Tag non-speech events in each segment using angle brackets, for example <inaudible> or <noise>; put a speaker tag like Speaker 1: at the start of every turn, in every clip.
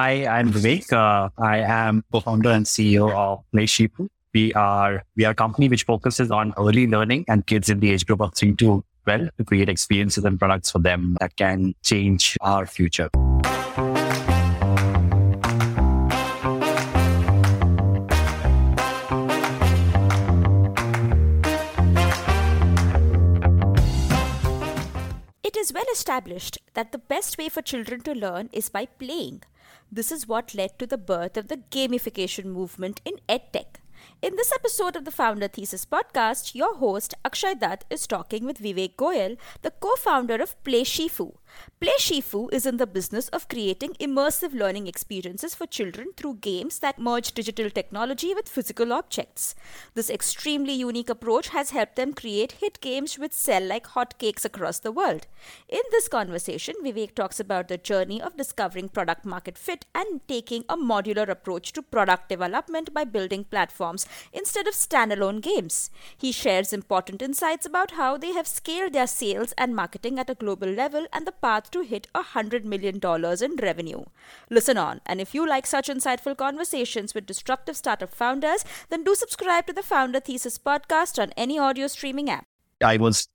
Speaker 1: Hi, I'm Vivek. Uh, I am co-founder and CEO of Play Shifu. We are we are a company which focuses on early learning and kids in the age group of three to twelve to create experiences and products for them that can change our future.
Speaker 2: It is well established that the best way for children to learn is by playing. This is what led to the birth of the gamification movement in EdTech. In this episode of the Founder Thesis podcast, your host Akshay Datt is talking with Vivek Goyal, the co-founder of Play Shifu. Play Shifu is in the business of creating immersive learning experiences for children through games that merge digital technology with physical objects. This extremely unique approach has helped them create hit games which sell like hotcakes across the world. In this conversation, Vivek talks about the journey of discovering product market fit and taking a modular approach to product development by building platforms instead of standalone games. He shares important insights about how they have scaled their sales and marketing at a global level and the path to hit $100 million in revenue. Listen on, and if you like such insightful conversations with disruptive startup founders, then do subscribe to the Founder Thesis podcast on any audio streaming app.
Speaker 1: I was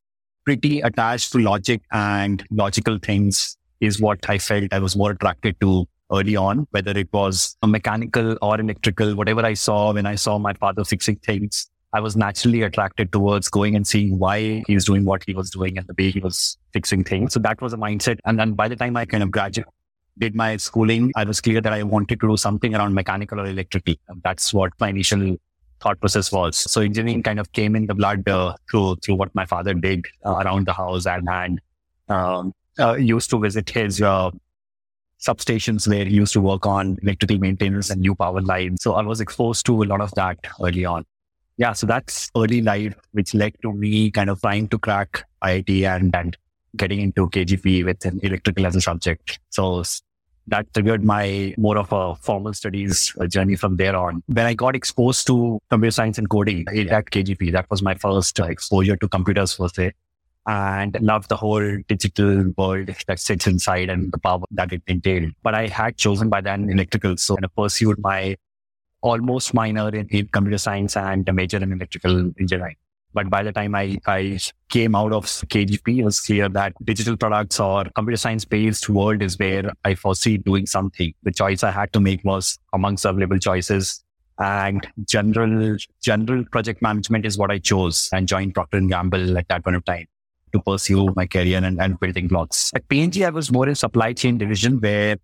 Speaker 1: pretty attached to logic and logical things is what I felt I was more attracted to early on, whether it was a mechanical or electrical, whatever I saw when I saw my father fixing things. I was naturally attracted towards going and seeing why he was doing what he was doing and the way he was fixing things. So that was a mindset. And then by the time I kind of graduated, did my schooling, I was clear that I wanted to do something around mechanical or electrical. That's what my initial thought process was. So engineering kind of came in the blood uh, through through what my father did uh, around the house and and um, uh, used to visit his uh, substations where he used to work on electrical maintenance and new power lines. So I was exposed to a lot of that early on yeah, so that's early life, which led to me kind of trying to crack IIT and, and getting into KGP with an electrical as a subject. So that triggered my more of a formal studies journey from there on. When I got exposed to computer science and coding at KGP, that was my first uh, exposure to computers per se and loved the whole digital world that sits inside and the power that it entailed. But I had chosen by then electrical. So I pursued my almost minor in, in computer science and a major in electrical engineering. But by the time I, I came out of KGP, it was clear that digital products or computer science based world is where I foresee doing something. The choice I had to make was amongst available choices and general, general project management is what I chose and joined Procter and Gamble at that point of time to pursue my career and, and building blocks. At P&G, I was more in supply chain division where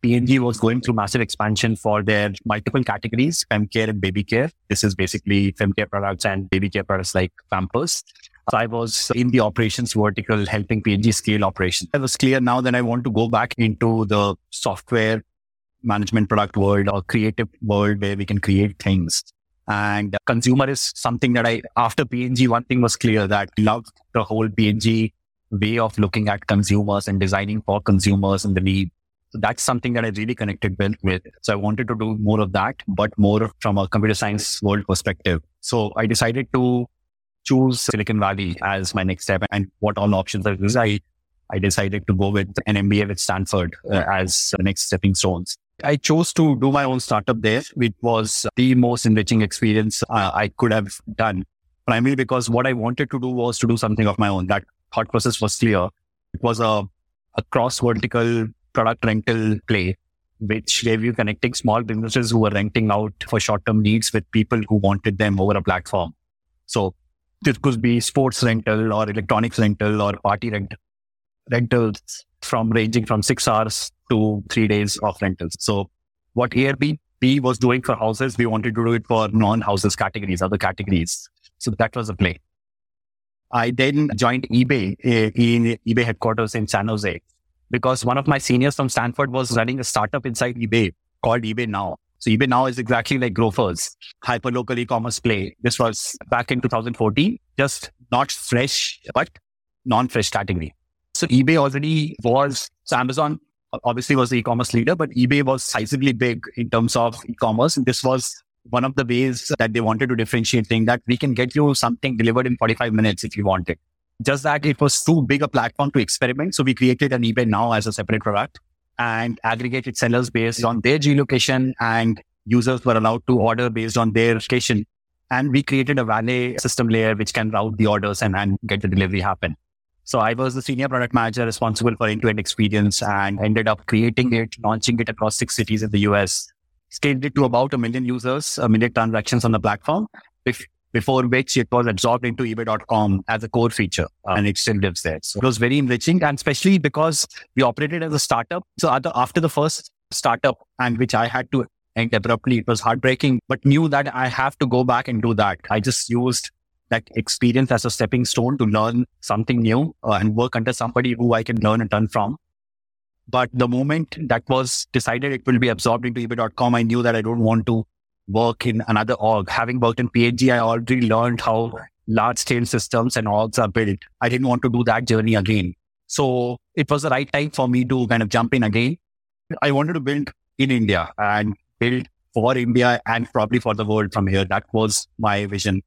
Speaker 1: P&G was going through massive expansion for their multiple categories, fem care and baby care. This is basically fem care products and baby care products like Pampers. So I was in the operations vertical helping P&G scale operations. It was clear now that I want to go back into the software management product world or creative world where we can create things. And consumer is something that I, after P&G, one thing was clear that loved the whole P&G way of looking at consumers and designing for consumers and the need. So that's something that I really connected with. So I wanted to do more of that, but more from a computer science world perspective. So I decided to choose Silicon Valley as my next step and what all options. I, I decided to go with an MBA with Stanford uh, as the next stepping stones. I chose to do my own startup there, which was the most enriching experience uh, I could have done. Primarily because what I wanted to do was to do something of my own. That thought process was clear. It was a, a cross vertical product rental play, which gave you connecting small businesses who were renting out for short term needs with people who wanted them over a platform. So this could be sports rental or electronics rental or party rent rentals from ranging from six hours to three days of rentals. So what Airbnb was doing for houses, we wanted to do it for non-houses categories, other categories. So that was a play. I then joined eBay eh, in eBay headquarters in San Jose because one of my seniors from Stanford was running a startup inside eBay called eBay Now. So eBay Now is exactly like Grofers, hyperlocal e-commerce play. This was back in 2014, just not fresh, but non-fresh category. So eBay already was, so Amazon obviously was the e-commerce leader, but eBay was sizably big in terms of e-commerce. And this was one of the ways that they wanted to differentiate thing that we can get you something delivered in 45 minutes if you want it. Just that it was too big a platform to experiment. So we created an eBay now as a separate product and aggregated sellers based on their geolocation and users were allowed to order based on their location. And we created a valet system layer which can route the orders and, and get the delivery happen. So I was the senior product manager responsible for end-to-end experience and ended up creating it, launching it across six cities in the US, scaled it to about a million users, a million transactions on the platform, before which it was absorbed into eBay.com as a core feature and it still lives there. So it was very enriching and especially because we operated as a startup. So after the first startup and which I had to end abruptly, it was heartbreaking, but knew that I have to go back and do that. I just used that experience as a stepping stone to learn something new uh, and work under somebody who I can learn and learn from. But the moment that was decided it will be absorbed into eBay.com, I knew that I don't want to work in another org. Having worked in P&G, I already learned how large scale systems and orgs are built. I didn't want to do that journey again. So it was the right time for me to kind of jump in again. I wanted to build in India and build for India and probably for the world from here. That was my vision.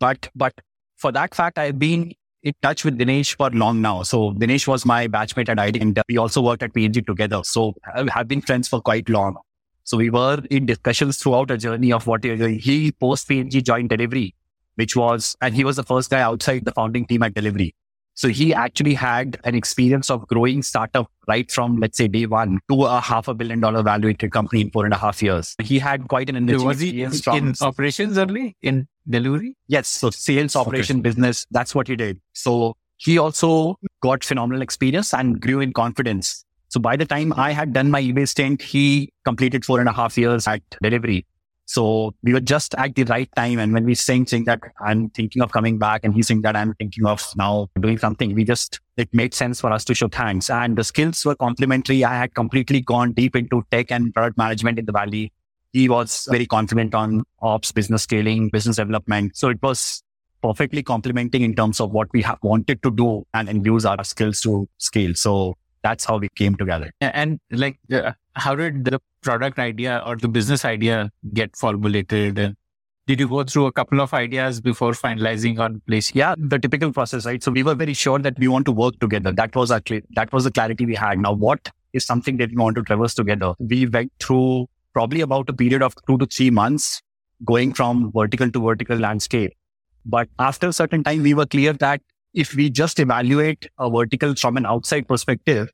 Speaker 1: But, but for that fact, I've been in touch with Dinesh for long now. So Dinesh was my batchmate at ID and we also worked at P&G together. So I have been friends for quite long. So we were in discussions throughout a journey of what. He post P&G joined Delhivery, which was, and he was the first guy outside the founding team at Delhivery. So he actually had an experience of growing startup right from, let's say, day one to a half a billion dollar valuated company in four and a half years. He had quite an
Speaker 3: enriching was he in operations early in Delhivery?
Speaker 1: Yes. So sales, operation, okay. business, that's what he did. So he also got phenomenal experience and grew in confidence. So by the time I had done my eBay stint, he completed four and a half years at Delhivery. So we were just at the right time. And when we saying, that I'm thinking of coming back and he's saying that I'm thinking of now doing something, we just, it made sense for us to show hands and the skills were complementary. I had completely gone deep into tech and product management in the Valley. He was very confident on ops, business scaling, business development. So it was perfectly complementing in terms of what we have wanted to do and, and use our skills to scale. So that's how we came together.
Speaker 3: And like, uh, how did the product idea or the business idea get formulated? And did you go through a couple of ideas before finalizing on place?
Speaker 1: Yeah, the typical process, right? So we were very sure that we want to work together. That was our that was the clarity we had. Now, what is something that we want to traverse together? We went through probably about a period of two to three months, going from vertical to vertical landscape. But after a certain time, we were clear that if we just evaluate a vertical from an outside perspective,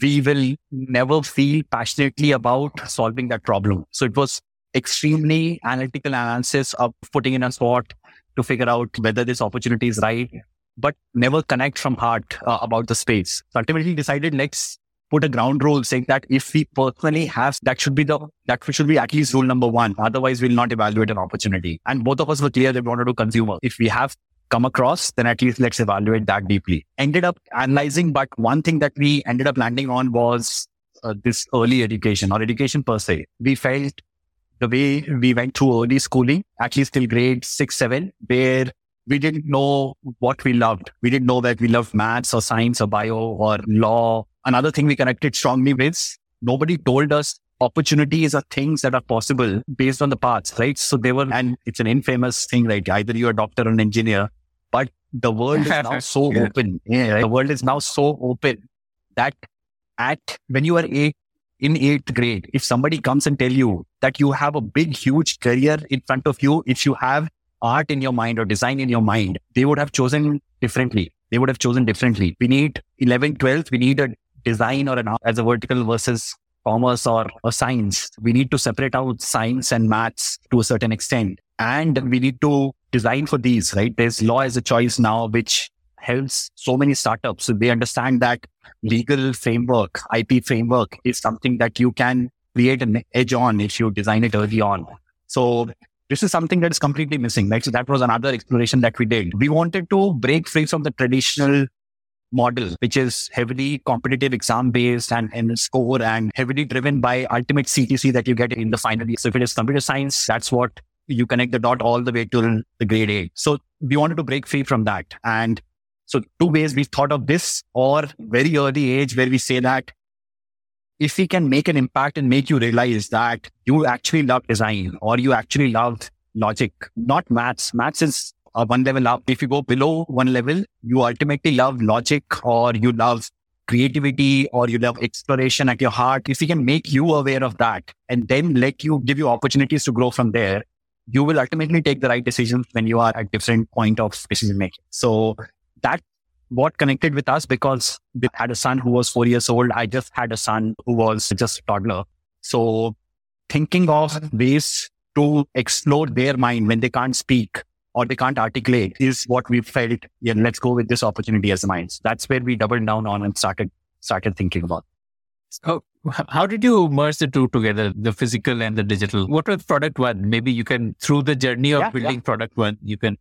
Speaker 1: we will never feel passionately about solving that problem. So it was extremely analytical analysis of putting in a spot to figure out whether this opportunity is right, but never connect from heart uh, about the space. So ultimately decided let's put a ground rule saying that if we personally have that should be the that should be at least rule number one. Otherwise, we'll not evaluate an opportunity. And both of us were clear that we wanted to consumer. If we have come across, then at least let's evaluate that deeply. Ended up analyzing, but one thing that we ended up landing on was uh, this early education or education per se. We felt the way we went through early schooling, at least till grade six, seven, where we didn't know what we loved. We didn't know that we loved maths or science or bio or law. Another thing we connected strongly with, nobody told us opportunities are things that are possible based on the paths, right? So they were, and it's an infamous thing, right? Either you're a doctor or an engineer, but the world is now so <laughs> yeah. open. Yeah, right? The world is now so open that at when you are eight in eighth grade, if somebody comes and tell you that you have a big, huge career in front of you, if you have art in your mind or design in your mind, they would have chosen differently. They would have chosen differently. We need 11, 12, we need a design or an art as a vertical versus commerce or, or science. We need to separate out science and maths to a certain extent. And we need to design for these, right? There's law as a choice now, which helps so many startups. So they understand that legal framework, IP framework is something that you can create an edge on if you design it early on. So this is something that is completely missing, right? So that was another exploration that we did. We wanted to break free from the traditional model, which is heavily competitive exam based and, and score and heavily driven by ultimate CTC that you get in the final year. So if it is computer science, that's what you connect the dot all the way to the grade A. So we wanted to break free from that. And so two ways we thought of this or very early age where we say that if we can make an impact and make you realize that you actually love design or you actually love logic, not maths. Maths is uh, one level up. If you go below one level, you ultimately love logic or you love creativity or you love exploration at your heart, if we can make you aware of that and then let you give you opportunities to grow from there, you will ultimately take the right decisions when you are at different point of decision making. So that what connected with us because we had a son who was four years old. I just had a son who was just a toddler. So thinking of ways to explore their mind when they can't speak or they can't articulate is what we felt. Yeah, let's go with this opportunity as minds. That's where we doubled down on and started started thinking about.
Speaker 3: Oh, so <laughs> how did you merge the two together, the physical and the digital? What was product one? Maybe you can, through the journey of
Speaker 1: Yeah,
Speaker 3: building
Speaker 1: yeah.
Speaker 3: product one, you can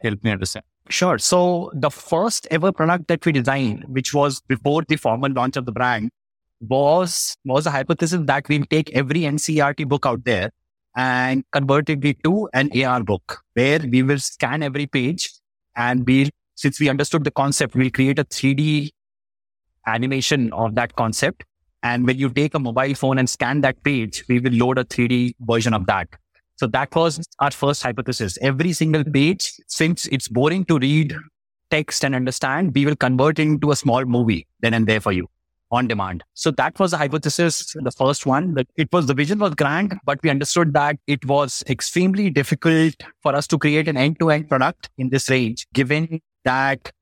Speaker 3: help me understand.
Speaker 1: Sure. So the first ever product that we designed, which was before the formal launch of the brand, was was a hypothesis that we'll take every NCERT book out there and convert it into an AR book where we will scan every page and we since we understood the concept, we'll create a 3D animation of that concept. And when you take a mobile phone and scan that page, we will load a 3D version of that. So that was our first hypothesis. Every single page, since it's boring to read text and understand, we will convert into a small movie then and there for you on demand. So that was the hypothesis, the first one. It was the vision was grand, but we understood that it was extremely difficult for us to create an end-to-end product in this range, given that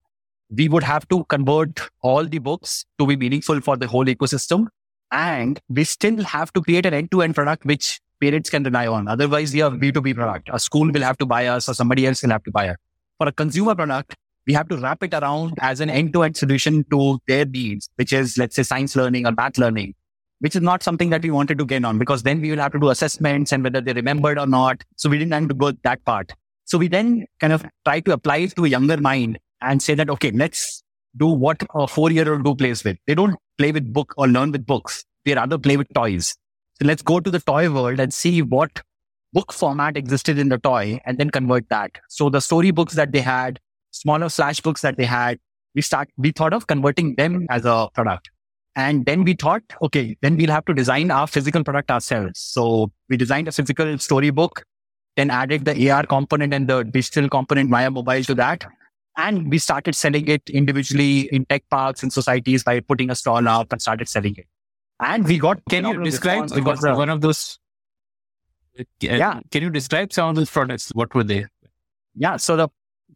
Speaker 1: we would have to convert all the books to be meaningful for the whole ecosystem. And we still have to create an end-to-end product which parents can rely on. Otherwise, we are B2B product. A school will have to buy us or somebody else will have to buy it. For a consumer product, we have to wrap it around as an end-to-end solution to their needs, which is, let's say, science learning or math learning, which is not something that we wanted to gain on because then we will have to do assessments and whether they remembered or not. So we didn't have to go that part. So we then kind of try to apply it to a younger mind and say that, okay, let's do what a four-year-old do plays with. They don't play with book or learn with books. They rather play with toys. So let's go to the toy world and see what book format existed in the toy and then convert that. So the story books that they had, smaller slash books that they had, we start, we thought of converting them as a product. And then we thought, okay, then we'll have to design our physical product ourselves. So we designed a physical storybook, then added the AR component and the digital component via mobile to that. And we started selling it individually in tech parks and societies by putting a stall up and started selling it. And we got
Speaker 3: Can you describe
Speaker 1: because
Speaker 3: one of those? uh,
Speaker 1: Yeah.
Speaker 3: Can you describe some of those products? What were they?
Speaker 1: Yeah. So the,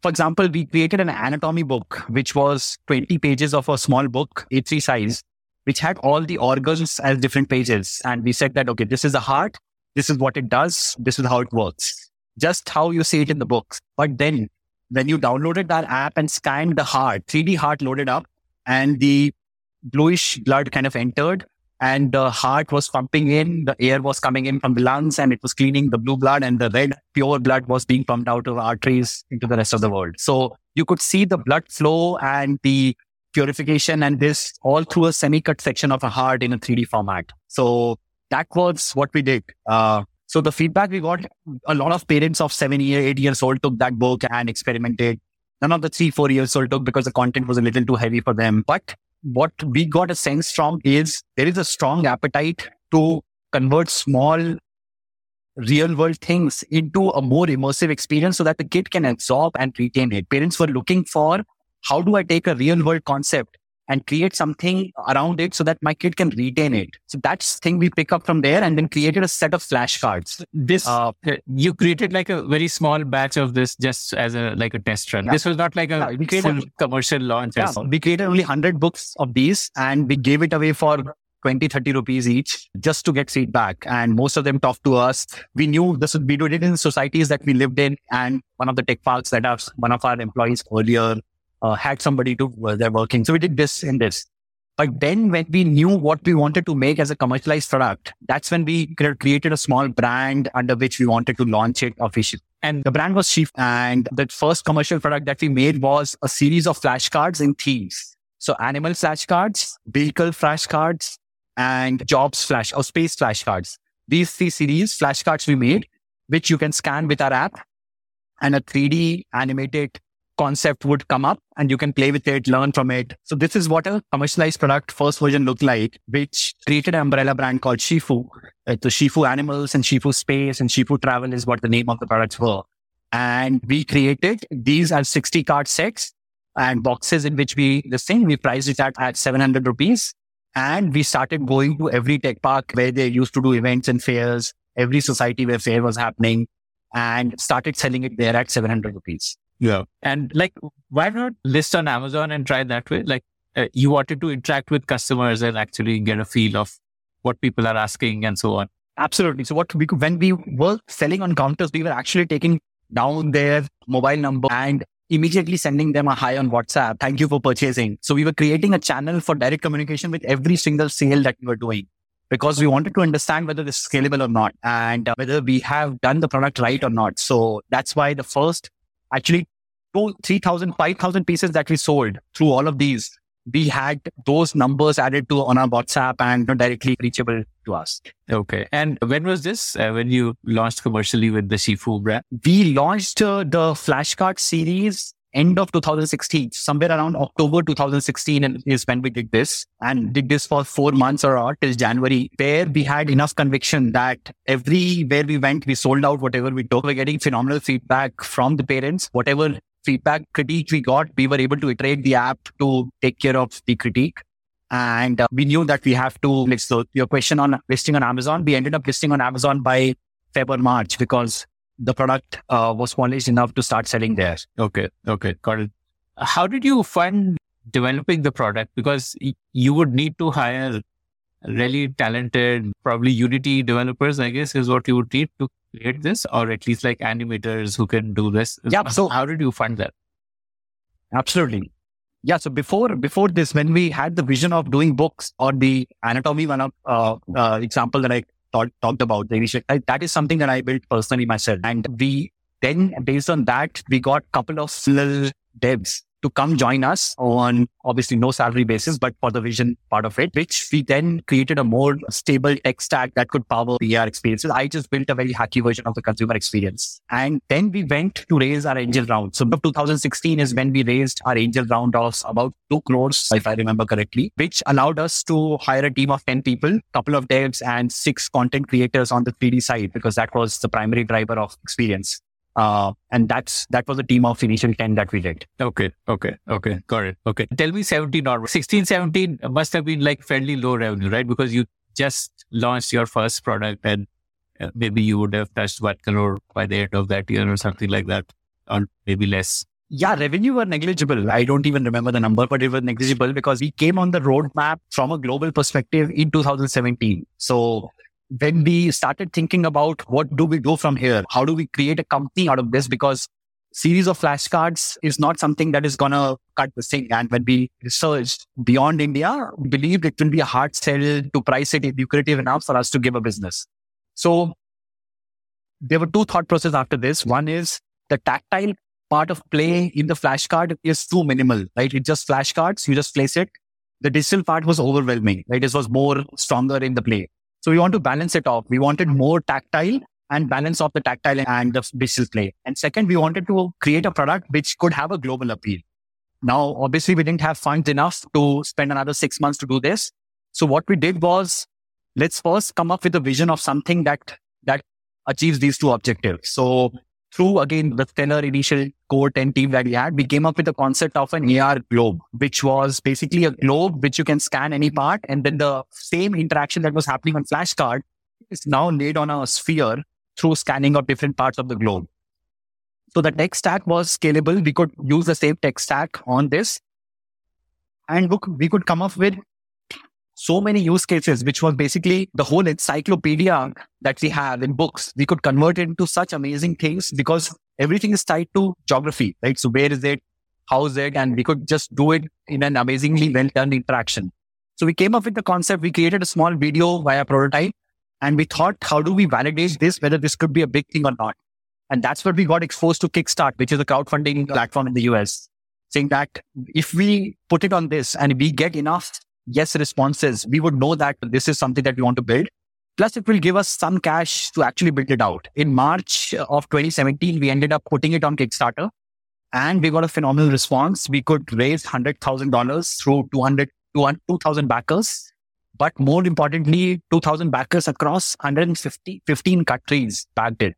Speaker 1: for example, we created an anatomy book, which was 20 pages of a small book, A3 size, which had all the organs as different pages. And we said that, okay, this is the heart. This is what it does. This is how it works. Just how you see it in the books. But then when you downloaded that app and scanned the heart, 3D heart loaded up and the bluish blood kind of entered and the heart was pumping in, the air was coming in from the lungs and it was cleaning the blue blood and the red pure blood was being pumped out of arteries into the rest of the world. So you could see the blood flow and the purification and this all through a semi-cut section of a heart in a 3D format. So that was what we did. Uh, so the feedback we got, a lot of parents of seven, year, eight years old took that book and experimented. None of the three, four years old took because the content was a little too heavy for them. But what we got a sense from is there is a strong appetite to convert small real world things into a more immersive experience so that the kid can absorb and retain it. Parents were looking for how do I take a real world concept and create something around it so that my kid can retain it. So that's thing we pick up from there and then created a set of flashcards.
Speaker 3: This
Speaker 1: Uh,
Speaker 3: you created like a very small batch of this just as a like a test run.
Speaker 1: Yeah.
Speaker 3: This was not like a
Speaker 1: Yeah, we created-
Speaker 3: commercial launch.
Speaker 1: Yeah, we created only 100 books of these and we gave it away for 20, 30 rupees each just to get feedback. And most of them talked to us. We knew this would, we did it in societies that we lived in. And one of the tech parks that our, one of our employees earlier uh, had somebody to, uh, they're working. So we did this and this. But then when we knew what we wanted to make as a commercialized product, that's when we created a small brand under which we wanted to launch it officially. And the brand was Sheep. And the first commercial product that we made was a series of flashcards in themes. So animal flashcards, vehicle flashcards, and jobs flash or space flashcards. These three series flashcards we made, which you can scan with our app and a 3D animated concept would come up and you can play with it, learn from it. So this is what a commercialized product first version looked like, which created an umbrella brand called Shifu. The Shifu Animals and Shifu Space and Shifu Travel is what the name of the products were. And we created these as 60 card sets and boxes in which we, this thing, we priced it at, at 700 rupees. And we started going to every tech park where they used to do events and fairs, every society where fair was happening and started selling it there at 700 rupees.
Speaker 3: Yeah. And like, why not list on Amazon and try that way? Like, uh, you wanted to interact with customers and actually get a feel of what people are asking and so on.
Speaker 1: Absolutely. So what we when we were selling on counters, we were actually taking down their mobile number and immediately sending them a hi on WhatsApp. Thank you for purchasing. So we were creating a channel for direct communication with every single sale that we were doing because we wanted to understand whether this is scalable or not and uh, whether we have done the product right or not. So that's why the first actually two, 3,000, 5,000 pieces that we sold through all of these we had those numbers added to on our WhatsApp and directly reachable to us.
Speaker 3: Okay. And when was this? Uh, when you launched commercially with the Shifu brand?
Speaker 1: We launched uh, the flashcard series end of 2016, somewhere around October 2016 and is when we did this and did this for four months or odd till January, where we had enough conviction that everywhere we went, we sold out whatever we took. We're getting phenomenal feedback from the parents. Whatever feedback critique we got, we were able to iterate the app to take care of the critique. And uh, we knew that we have to, so your question on listing on Amazon, we ended up listing on Amazon by February, March because the product uh, was polished enough to start selling there.
Speaker 3: Okay. Okay. Got it. How did you fund developing the product? Because you would need to hire really talented, probably Unity developers, I guess, is what you would need to create this, or at least like animators who can do this.
Speaker 1: Yeah. So
Speaker 3: how did you fund that?
Speaker 1: Absolutely. Yeah. So before before this, when we had the vision of doing books or the anatomy one of uh, uh, example that I thought, talked about the initial, that is something that I built personally myself, and we then based on that we got a couple of little devs to come join us on obviously no salary basis, but for the vision part of it, which we then created a more stable tech stack that could power VR experiences. I just built a very hacky version of the consumer experience. And then we went to raise our angel round. So 2016 is when we raised our angel round of about two crores, if I remember correctly, which allowed us to hire a team of 10 people, couple of devs and six content creators on the 3D side, because that was the primary driver of experience. Uh, and that's that was a team of initial 10 that we did.
Speaker 3: Okay, okay, okay, got it. Okay. Tell me 17 or 16, 17 must have been like fairly low revenue, right? Because you just launched your first product and uh, maybe you would have touched 1 crore by the end of that year or something like that, or maybe less.
Speaker 1: Yeah, revenue were negligible. I don't even remember the number, but it was negligible because we came on the roadmap from a global perspective in 2017. So when we started thinking about what do we do from here, how do we create a company out of this? Because series of flashcards is not something that is gonna cut the thing. And when we researched beyond India, we believed it will be a hard sell to price it lucrative enough for us to give a business. So there were two thought processes after this. One is the tactile part of play in the flashcard is too minimal, right? It's just flashcards. You just place it. The digital part was overwhelming, right? It was more stronger in the play. So we want to balance it off. We wanted more tactile and balance of the tactile and the digital play. And second, we wanted to create a product which could have a global appeal. Now, obviously, we didn't have funds enough to spend another six months to do this. So what we did was let's first come up with a vision of something that that achieves these two objectives. So through again the stellar initial core 10 team that we had, we came up with the concept of an AR globe, which was basically a globe which you can scan any part. And then the same interaction that was happening on flashcard is now laid on a sphere through scanning of different parts of the globe. So the tech stack was scalable. We could use the same tech stack on this. And look, we could come up with so many use cases, which was basically the whole encyclopedia that we have in books. We could convert it into such amazing things because everything is tied to geography, right? So where is it? How is it? And we could just do it in an amazingly well done interaction. So we came up with the concept. We created a small video via prototype and we thought, how do we validate this, whether this could be a big thing or not? And that's where we got exposed to Kickstart, which is a crowdfunding platform in the US, saying that if we put it on this and we get enough yes responses, we would know that this is something that we want to build. Plus, it will give us some cash to actually build it out. In March of 2017, we ended up putting it on Kickstarter and we got a phenomenal response. We could raise $100,000 through 200, 2,000 backers. But more importantly, 2,000 backers across 150, 15 countries backed it.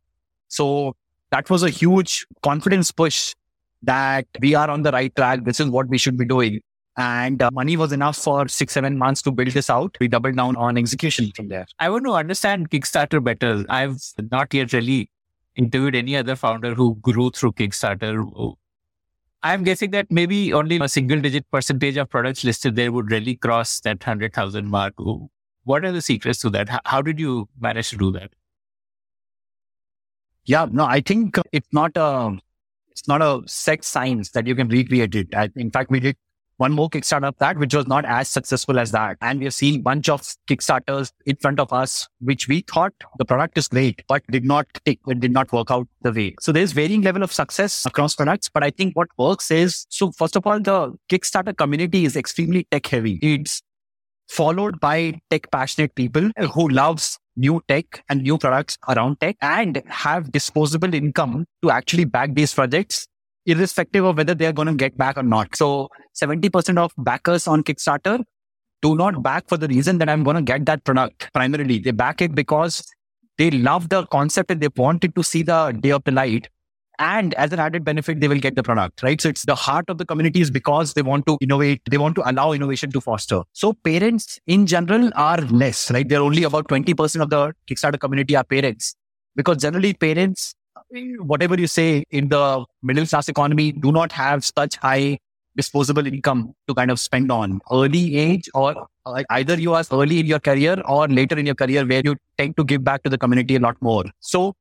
Speaker 1: So that was a huge confidence push that we are on the right track. This is what we should be doing. And uh, money was enough for six, seven months to build this out. We doubled down on execution from there.
Speaker 3: I want to understand Kickstarter better. I've not yet really interviewed any other founder who grew through Kickstarter. I'm guessing that maybe only a single digit percentage of products listed there would really cross that 100,000 mark. What are the secrets to that? How did you manage to do that?
Speaker 1: Yeah, no, I think it's not a it's not a set science that you can recreate it. I, in fact, we did one more Kickstarter of that, which was not as successful as that. And we have seen a bunch of Kickstarters in front of us, which we thought the product is great, but did not take, did not work out the way. So there's varying level of success across products. But I think what works is, so first of all, the Kickstarter community is extremely tech heavy. It's followed by tech passionate people who loves new tech and new products around tech and have disposable income to actually back these projects irrespective of whether they're going to get back or not. So 70% of backers on Kickstarter do not back for the reason that I'm going to get that product primarily. They back it because they love the concept and they wanted to see the day of the light. And as an added benefit, they will get the product, right? So it's the heart of the community is because they want to innovate. They want to allow innovation to foster. So parents in general are less, right? They're only about 20% of the Kickstarter community are parents because generally parents whatever you say in the middle class economy do not have such high disposable income to kind of spend on early age or either you are early in your career or later in your career where you tend to give back to the community a lot more. So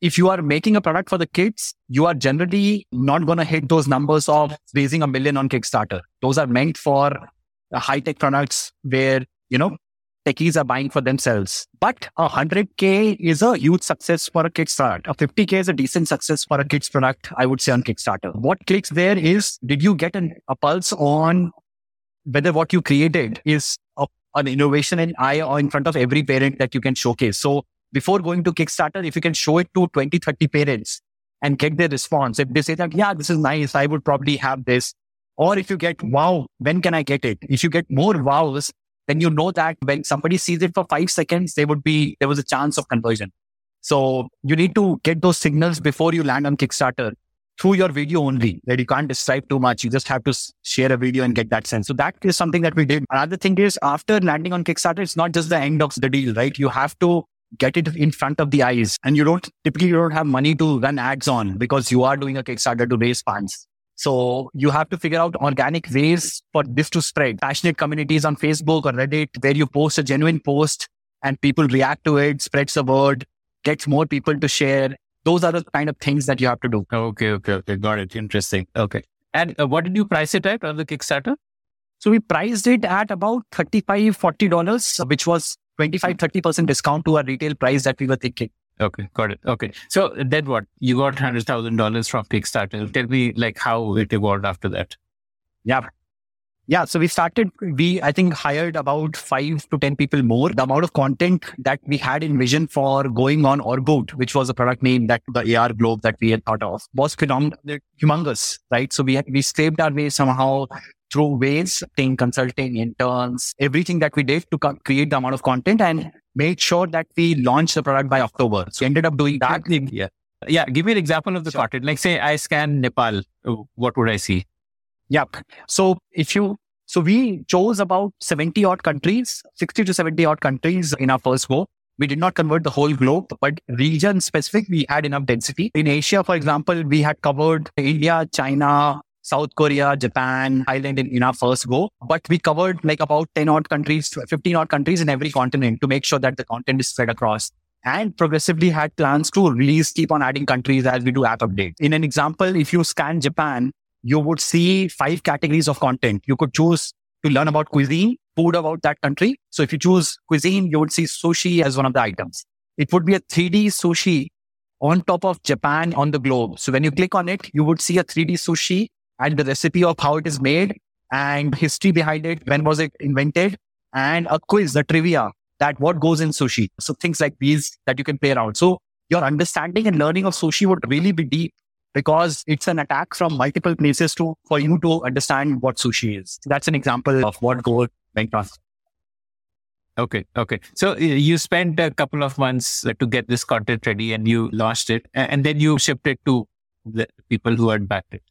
Speaker 1: if you are making a product for the kids, you are generally not going to hit those numbers of raising a million on Kickstarter. Those are meant for high tech products where, you know, techies are buying for themselves. But a 100K is a huge success for a Kickstarter. A 50K is a decent success for a kids product, I would say, on Kickstarter. What clicks there is did you get an, a pulse on whether what you created is a, an innovation in eye or in front of every parent that you can showcase? So before going to Kickstarter, if you can show it to 20, 30 parents and get their response, if they say that, yeah, this is nice, I would probably have this. Or if you get, wow, when can I get it? If you get more wows, then you know that when somebody sees it for five seconds, they would be, there was a chance of conversion. So you need to get those signals before you land on Kickstarter through your video only that you can't describe too much. You just have to share a video and get that sense. So that is something that we did. Another thing is after landing on Kickstarter, it's not just the end of the deal, right? You have to get it in front of the eyes and you don't typically you don't have money to run ads on because you are doing a Kickstarter to raise funds. So you have to figure out organic ways for this to spread. Passionate communities on Facebook or Reddit where you post a genuine post and people react to it, spreads the word, gets more people to share. Those are the kind of things that you have to do.
Speaker 3: Okay, okay, okay. Got it. Interesting. Okay. And uh, what did you price it at on the Kickstarter?
Speaker 1: So we priced it at about $35, $40, which was 25, 30% discount to our retail price that we were thinking.
Speaker 3: Okay, got it. Okay. So then what? You got hundred thousand dollars from Kickstarter. Tell me like how it evolved after that.
Speaker 1: Yeah. Yeah. So we started, we, I think, hired about five to 10 people more. The amount of content that we had in vision for going on Orboot, which was a product name that the AR globe that we had thought of, was phenomenal, humongous, right? So we had, we scraped our way somehow through ways, thing, consulting, interns, everything that we did to co- create the amount of content and made sure that we launched the product by October. So we ended up doing that.
Speaker 3: Yeah. Yeah. Give me an example of the sure. content. Like say I scan Nepal. Oh, what would I see?
Speaker 1: Yep. So if you, so we chose about 70 odd countries, 60 to 70 odd countries in our first go. We did not convert the whole globe, but region specific, we had enough density. In Asia, for example, we had covered India, China, South Korea, Japan, Thailand in, in our first go. But we covered like about 10 odd countries, 15 odd countries in every continent to make sure that the content is spread across and progressively had plans to release, keep on adding countries as we do app update. In an example, if you scan Japan, you would see five categories of content. You could choose to learn about cuisine, food about that country. So if you choose cuisine, you would see sushi as one of the items. It would be a 3D sushi on top of Japan on the globe. So when you click on it, you would see a 3D sushi and the recipe of how it is made and history behind it. When was it invented? And a quiz, the trivia that what goes in sushi. So things like these that you can play around. So your understanding and learning of sushi would really be deep because it's an attack from multiple places to for you to understand what sushi is. That's an example of what goal went on.
Speaker 3: Okay, okay. So you spent a couple of months uh, to get this content ready, and you launched it, and then you shipped it to the people who had backed it.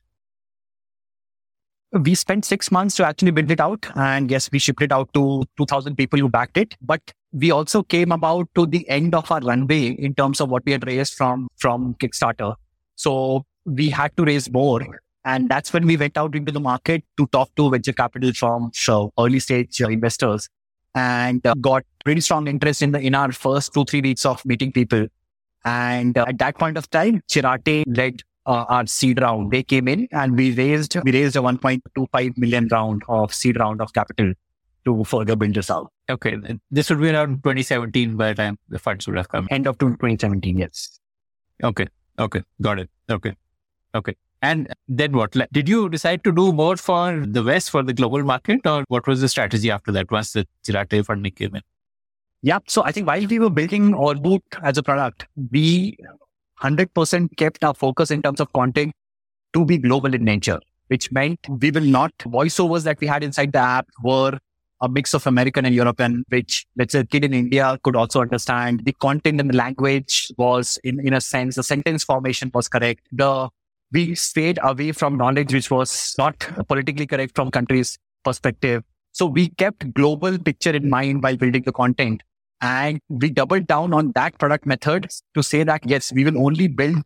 Speaker 1: we spent six months to actually build it out. And yes, we shipped it out to 2000 people who backed it. But we also came about to the end of our runway in terms of what we had raised from, from Kickstarter. So we had to raise more. And that's when we went out into the market to talk to venture capital from so early stage investors and uh, got pretty strong interest in the in our first two three weeks of meeting people. And uh, at that point of time, Chiratae led uh, our seed round. They came in and we raised we raised a 1.25 million round of seed round of capital to further build this out.
Speaker 3: Okay, this would be around 2017 by the time the funds would have come.
Speaker 1: End of 2017, yes.
Speaker 3: Okay, okay, got it. Okay, okay. And then what? Did you decide to do more for the West, for the global market, or what was the strategy after that once the Chiratae funding came in?
Speaker 1: Yeah. So I think while we were building Orboot as a product, we 100% kept our focus in terms of content to be global in nature, which meant we will not, voiceovers that we had inside the app were a mix of American and European, which let's say a kid in India could also understand. The content and the language was in, in a sense, the sentence formation was correct. The we stayed away from knowledge which was not politically correct from country's perspective. So we kept global picture in mind while building the content. And we doubled down on that product method to say that, yes, we will only build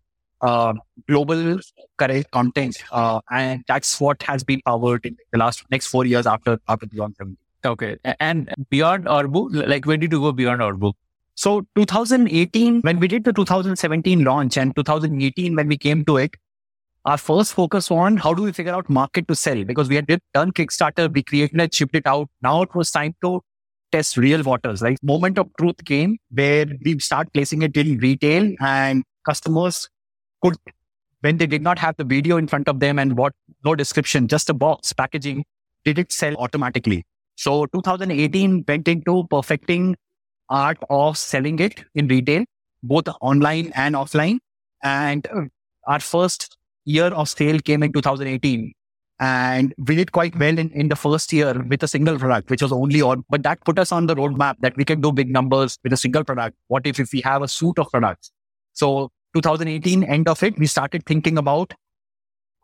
Speaker 1: uh, global correct content. Uh, and that's what has been powered in the last next four years after, after Beyond 70.
Speaker 3: Okay. And beyond Orboot, like when did you go beyond Orboot?
Speaker 1: So 2018, when we did the 2017 launch and 2018, when we came to it, our first focus on how do we figure out market to sell because we had done Kickstarter, we created it, shipped it out. Now it was time to test real waters. Like moment of truth came where we start placing it in retail and customers could, when they did not have the video in front of them and what no description, just a box packaging, did it sell automatically? So 2018 went into perfecting art of selling it in retail, both online and offline. And uh, our first year of sale came in 2018 and we did quite well in, in the first year with a single product, which was only on, but that put us on the roadmap that we can do big numbers with a single product. What if, if we have a suite of products? So 2018, end of it, we started thinking about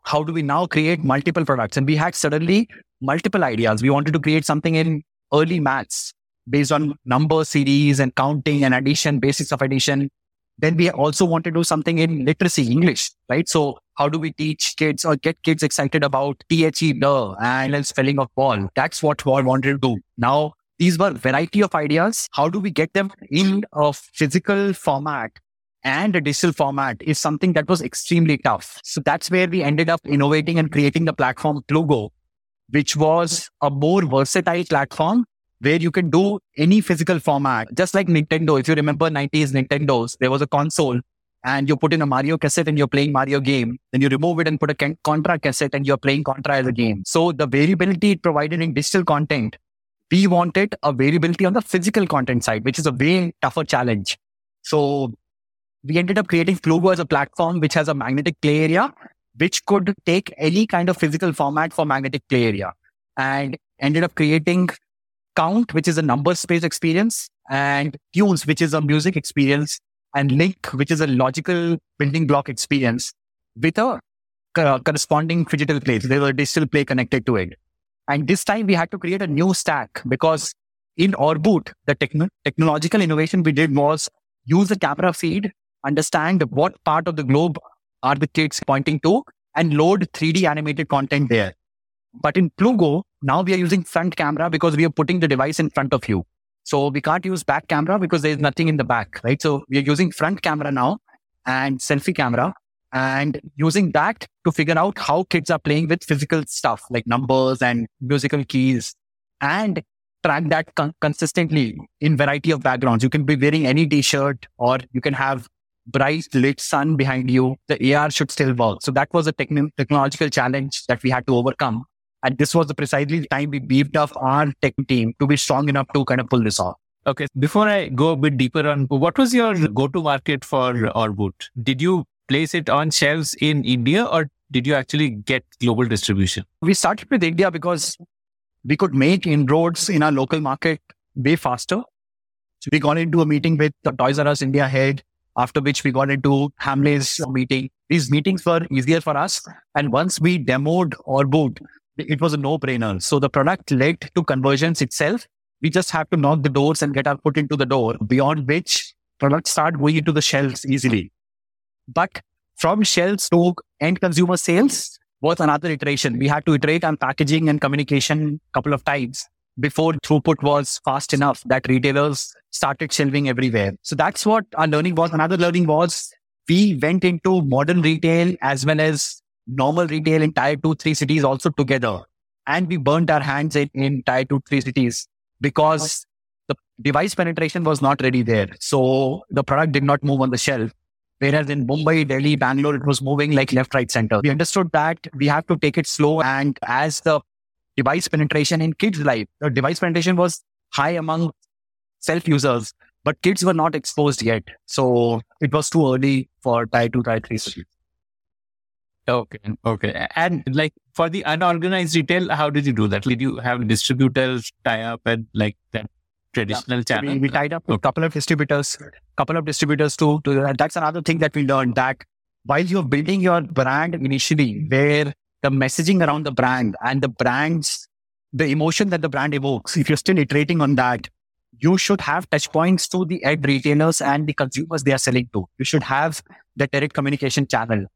Speaker 1: how do we now create multiple products? And we had suddenly multiple ideas. We wanted to create something in early maths based on number series and counting and addition, basics of addition. Then we also want to do something in literacy, English, right? So how do we teach kids or get kids excited about THE, and spelling of ball? That's what we wanted to do. Now, these were variety of ideas. How do we get them in a physical format and a digital format is something that was extremely tough. So that's where we ended up innovating and creating the platform Plugo, which was a more versatile platform where you can do any physical format, just like Nintendo. If you remember 90s Nintendos, there was a console and you put in a Mario cassette and you're playing Mario game. Then you remove it and put a Contra cassette and you're playing Contra as a game. So the variability it provided in digital content, we wanted a variability on the physical content side, which is a way tougher challenge. So we ended up creating Plugo as a platform which has a magnetic play area, which could take any kind of physical format for magnetic play area and ended up creating count, which is a number space experience, and tunes, which is a music experience, and link, which is a logical building block experience with a uh, corresponding digital play. So there's a digital play connected to it. And this time we had to create a new stack because in Orboot, the techn- technological innovation we did was use the camera feed, understand what part of the globe are the kids pointing to, and load 3D animated content there. But in Plugo, now we are using front camera because we are putting the device in front of you. So we can't use back camera because there's nothing in the back, right? So we are using front camera now and selfie camera and using that to figure out how kids are playing with physical stuff like numbers and musical keys and track that con- consistently in variety of backgrounds. You can be wearing any t-shirt or you can have bright lit sun behind you. The AR should still work. So that was a techn- technological challenge that we had to overcome. And this was the precisely the time we beefed up our tech team to be strong enough to kind of pull this off.
Speaker 3: Okay. Before I go a bit deeper on what was your go to market for Orboot? Did you place it on shelves in India or did you actually get global distribution?
Speaker 1: We started with India because we could make inroads in our local market way faster. So we got into a meeting with the Toys R Us India head, after which we got into Hamley's meeting. These meetings were easier for us. And once we demoed Orboot, it was a no brainer. So the product led to conversions itself. We just have to knock the doors and get our foot into the door, beyond which products start going into the shelves easily. But from shelves to end consumer sales was another iteration. We had to iterate on packaging and communication a couple of times before throughput was fast enough that retailers started shelving everywhere. So that's what our learning was. Another learning was we went into modern retail as well as normal retail in tier two, three cities also together. And we burnt our hands in, in tier two, three cities because the device penetration was not ready there. So the product did not move on the shelf. Whereas in Mumbai, Delhi, Bangalore, it was moving like left, right, center. We understood that we have to take it slow. And as the device penetration in kids' life, the device penetration was high among self users, but kids were not exposed yet. So it was too early for tier two, tier three cities.
Speaker 3: Okay. Okay. And like for the unorganized retail, how did you do that? Did you have distributors tie up and like that traditional yeah. channel?
Speaker 1: We, we, tied up a couple of distributors, couple of distributors too. To, that's another thing that we learned that while you're building your brand initially, where the messaging around the brand and the brand's, the emotion that the brand evokes, if you're still iterating on that, you should have touch points to the end retailers and the consumers they are selling to. You should have the direct communication channel.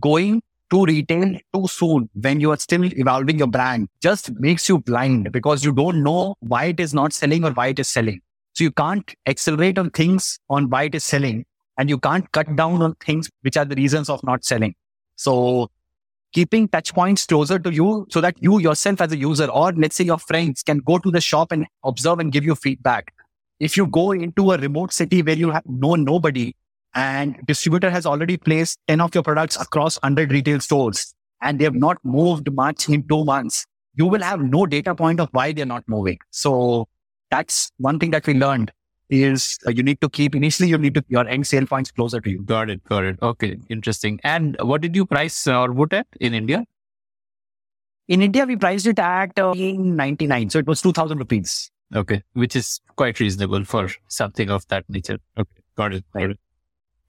Speaker 1: Going to retail too soon when you are still evolving your brand just makes you blind because you don't know why it is not selling or why it is selling. So you can't accelerate on things on why it is selling and you can't cut down on things which are the reasons of not selling. So keeping touch points closer to you so that you yourself as a user or let's say your friends can go to the shop and observe and give you feedback. If you go into a remote city where you have know nobody, and distributor has already placed 10 of your products across 100 retail stores and they have not moved much in two months, you will have no data point of why they're not moving. So that's one thing that we learned is uh, you need to keep initially you need to your end sale points closer to you.
Speaker 3: Got it. Got it. Okay. Interesting. And what did you price or Orboot at in India?
Speaker 1: In India, we priced it at uh, 99. So it was 2000 rupees.
Speaker 3: Okay. Which is quite reasonable for something of that nature. Okay. Got it. Got it.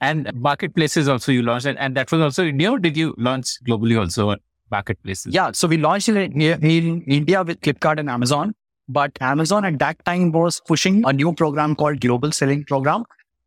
Speaker 3: And marketplaces also you launched, and, and that was also India, or did you launch globally also marketplaces?
Speaker 1: Yeah, so we launched in, in India with Flipkart and Amazon. But Amazon at that time was pushing a new program called Global Selling Program,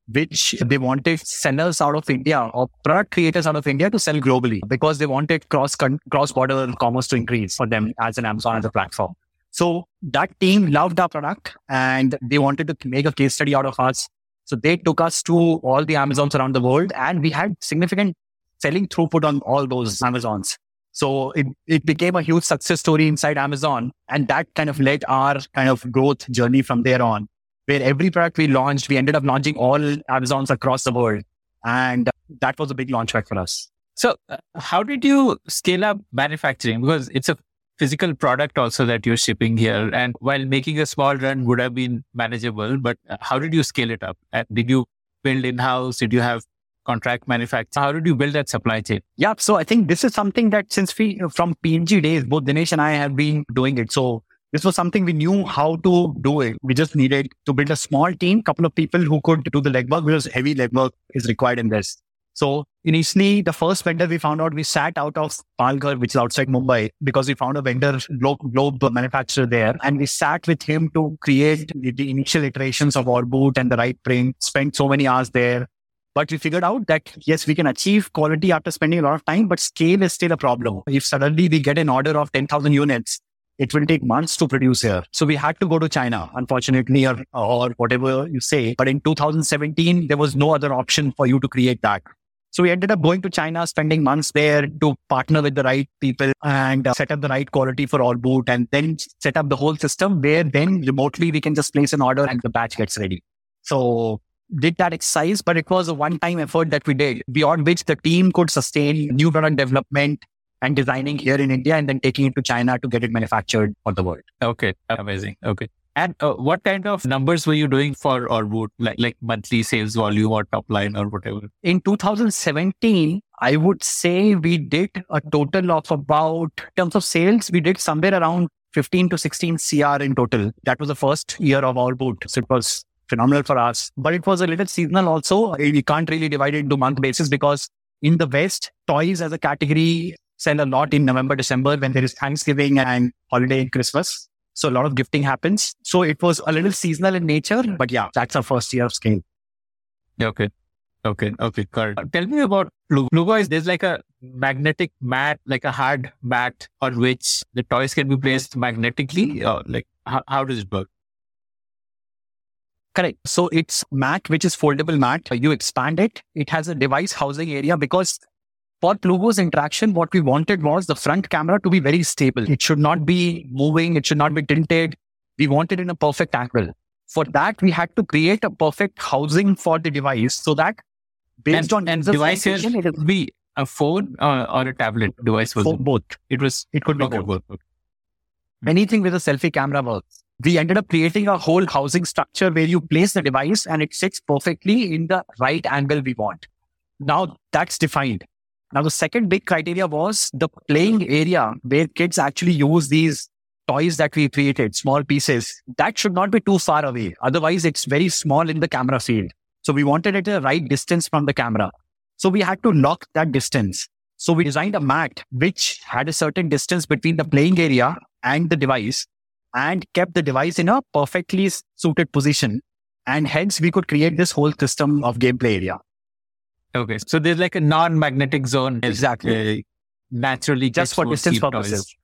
Speaker 1: which they wanted sellers out of India or product creators out of India to sell globally because they wanted cross cross border commerce to increase for them as an Amazon as a platform. So that team loved our product and they wanted to make a case study out of us so they took us to all the Amazons around the world and we had significant selling throughput on all those Amazons. So it, it became a huge success story inside Amazon. And that kind of led our kind of growth journey from there on, where every product we launched, we ended up launching all Amazons across the world. And that was a big launch pad for us.
Speaker 3: So uh, how did you scale up manufacturing? Because it's a physical product also that you're shipping here. And while making a small run would have been manageable, but how did you scale it up? Did you build in house? Did you have contract manufacturing? How did you build that supply chain?
Speaker 1: Yeah. So I think this is something that since we, from P&G days, both Dinesh and I have been doing it. So this was something we knew how to do it. We just needed to build a small team, couple of people who could do the legwork because heavy legwork is required in this. So initially, the first vendor we found out, we sat out of Palghar, which is outside Mumbai, because we found a vendor, globe, globe manufacturer there. And we sat with him to create the, the initial iterations of Orboot and the right print, spent so many hours there. But we figured out that yes, we can achieve quality after spending a lot of time, but scale is still a problem. If suddenly we get an order of 10,000 units, it will take months to produce here. So we had to go to China, unfortunately, or, or whatever you say. But in 2017, there was no other option for you to create that. So we ended up going to China, spending months there to partner with the right people and uh, set up the right quality for Orboot and then set up the whole system where then remotely we can just place an order and the batch gets ready. So did that exercise, but it was a one time effort that we did beyond which the team could sustain new product development and designing here in India and then taking it to China to get it manufactured for the world.
Speaker 3: Okay. Amazing. Okay. And uh, what kind of numbers were you doing for Orboot, like like monthly sales volume or top line or whatever?
Speaker 1: In 2017, I would say we did a total of about, in terms of sales, we did somewhere around 15 to 16 CR in total. That was the first year of Orboot. So it was phenomenal for us. But it was a little seasonal also. We can't really divide it into month basis because in the West, toys as a category sell a lot in November, December when there is Thanksgiving and holiday and Christmas. So a lot of gifting happens. So it was a little seasonal in nature, but yeah, that's our first year of scale.
Speaker 3: Okay. Okay. Okay. Correct. Tell me about Plugo. Plugo is there's like a magnetic mat, like a hard mat on which the toys can be placed magnetically. Or like how, how does it work?
Speaker 1: Correct. So it's mat, which is foldable mat. You expand it. It has a device housing area because for Plugo's interaction, what we wanted was the front camera to be very stable. It should not be moving. It should not be tilted. We wanted in a perfect angle. For that, we had to create a perfect housing for the device so that based
Speaker 3: and,
Speaker 1: on
Speaker 3: and device here would be a phone or, or a tablet device was
Speaker 1: for both.
Speaker 3: It was
Speaker 1: It could be both. Anything with a selfie camera works. We ended up creating a whole housing structure where you place the device and it sits perfectly in the right angle we want. Now that's defined. Now the second big criteria was the playing area where kids actually use these toys that we created, small pieces. That should not be too far away. Otherwise, it's very small in the camera field. So we wanted it at the right distance from the camera. So we had to lock that distance. So we designed a mat which had a certain distance between the playing area and the device and kept the device in a perfectly suited position. And hence we could create this whole system of gameplay area.
Speaker 3: Okay. So there's like a non-magnetic zone.
Speaker 1: Exactly.
Speaker 3: Uh, naturally
Speaker 1: Just for distance purposes.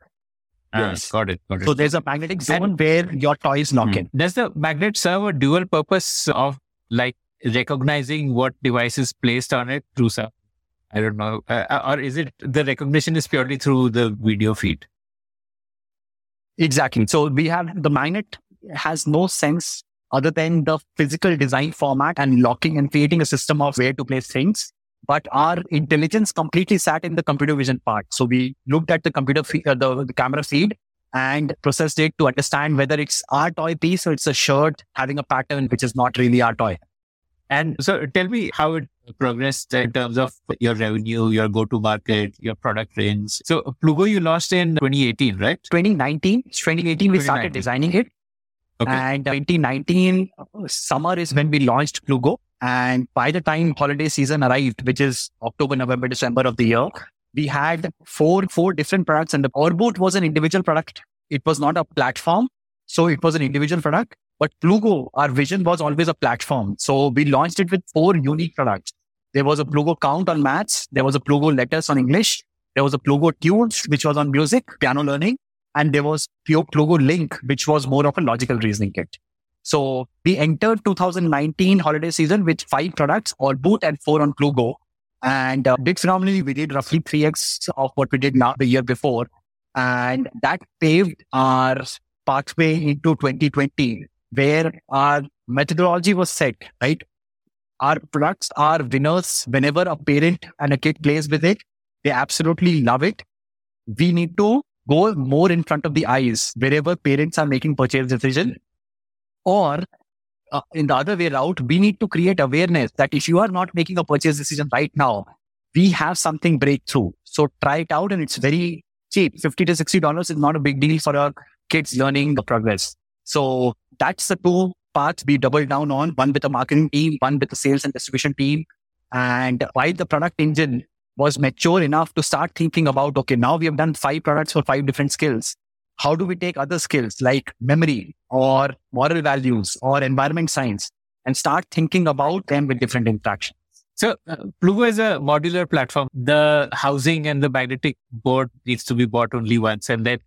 Speaker 3: Ah,
Speaker 1: Yes.
Speaker 3: got it. Got it.
Speaker 1: So there's a magnetic zone where your toys lock
Speaker 3: Hmm.
Speaker 1: in.
Speaker 3: Does the magnet serve a dual purpose of like recognizing what device is placed on it through some? I don't know. Uh, or is it the recognition is purely through the video feed?
Speaker 1: Exactly. So we have the magnet has no sense other than the physical design format and locking and creating a system of where to place things. But our intelligence completely sat in the computer vision part. So we looked at the computer feed, uh, the, the camera feed and processed it to understand whether it's our toy piece or it's a shirt having a pattern which is not really our toy.
Speaker 3: And so tell me how it progressed in terms of your revenue, your go-to market, your product range. So Plugo you launched in 2018, right?
Speaker 1: 2019, 2018, we started designing it.
Speaker 3: Okay.
Speaker 1: And 2019 uh, summer is when we launched Plugo. And by the time holiday season arrived, which is October, November, December of the year, we had four four different products. And the Orboot was an individual product. It was not a platform, so it was an individual product. But Plugo, our vision was always a platform. So we launched it with four unique products. There was a Plugo Count on maths. There was a Plugo Letters on English. There was a Plugo Tunes, which was on music, piano learning and there was Plugo Link, which was more of a logical reasoning kit. So we entered 2019 holiday season with five products, Orboot and four on Plugo. And uh, did phenomenally. We did roughly 3x of what we did now the year before. And that paved our pathway into 2020, where our methodology was set, right? Our products are winners whenever a parent and a kid plays with it. They absolutely love it. We need to go more in front of the eyes wherever parents are making purchase decision. Or uh, in the other way route we need to create awareness that if you are not making a purchase decision right now we have something breakthrough. So try it out and it's very cheap. 50 to 60 dollars is not a big deal for our kids learning the progress. So that's the two paths we double down on one with the marketing team one with the sales and distribution team. And while the product engine was mature enough to start thinking about okay now we have done five products for five different skills how do we take other skills like memory or moral values or environment science and start thinking about them with different interactions
Speaker 3: So uh, is a modular platform. The housing and the magnetic board needs to be bought only once, and then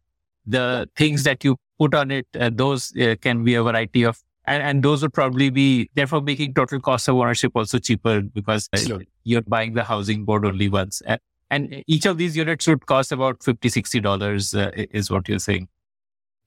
Speaker 3: the things that you put on it, uh, those uh, can be a variety of, and, and those would probably be therefore making total cost of ownership also cheaper because uh,
Speaker 1: Absolutely.
Speaker 3: you're buying the housing board only once. And each of these units would cost about 50 60 dollars uh, is what you're saying.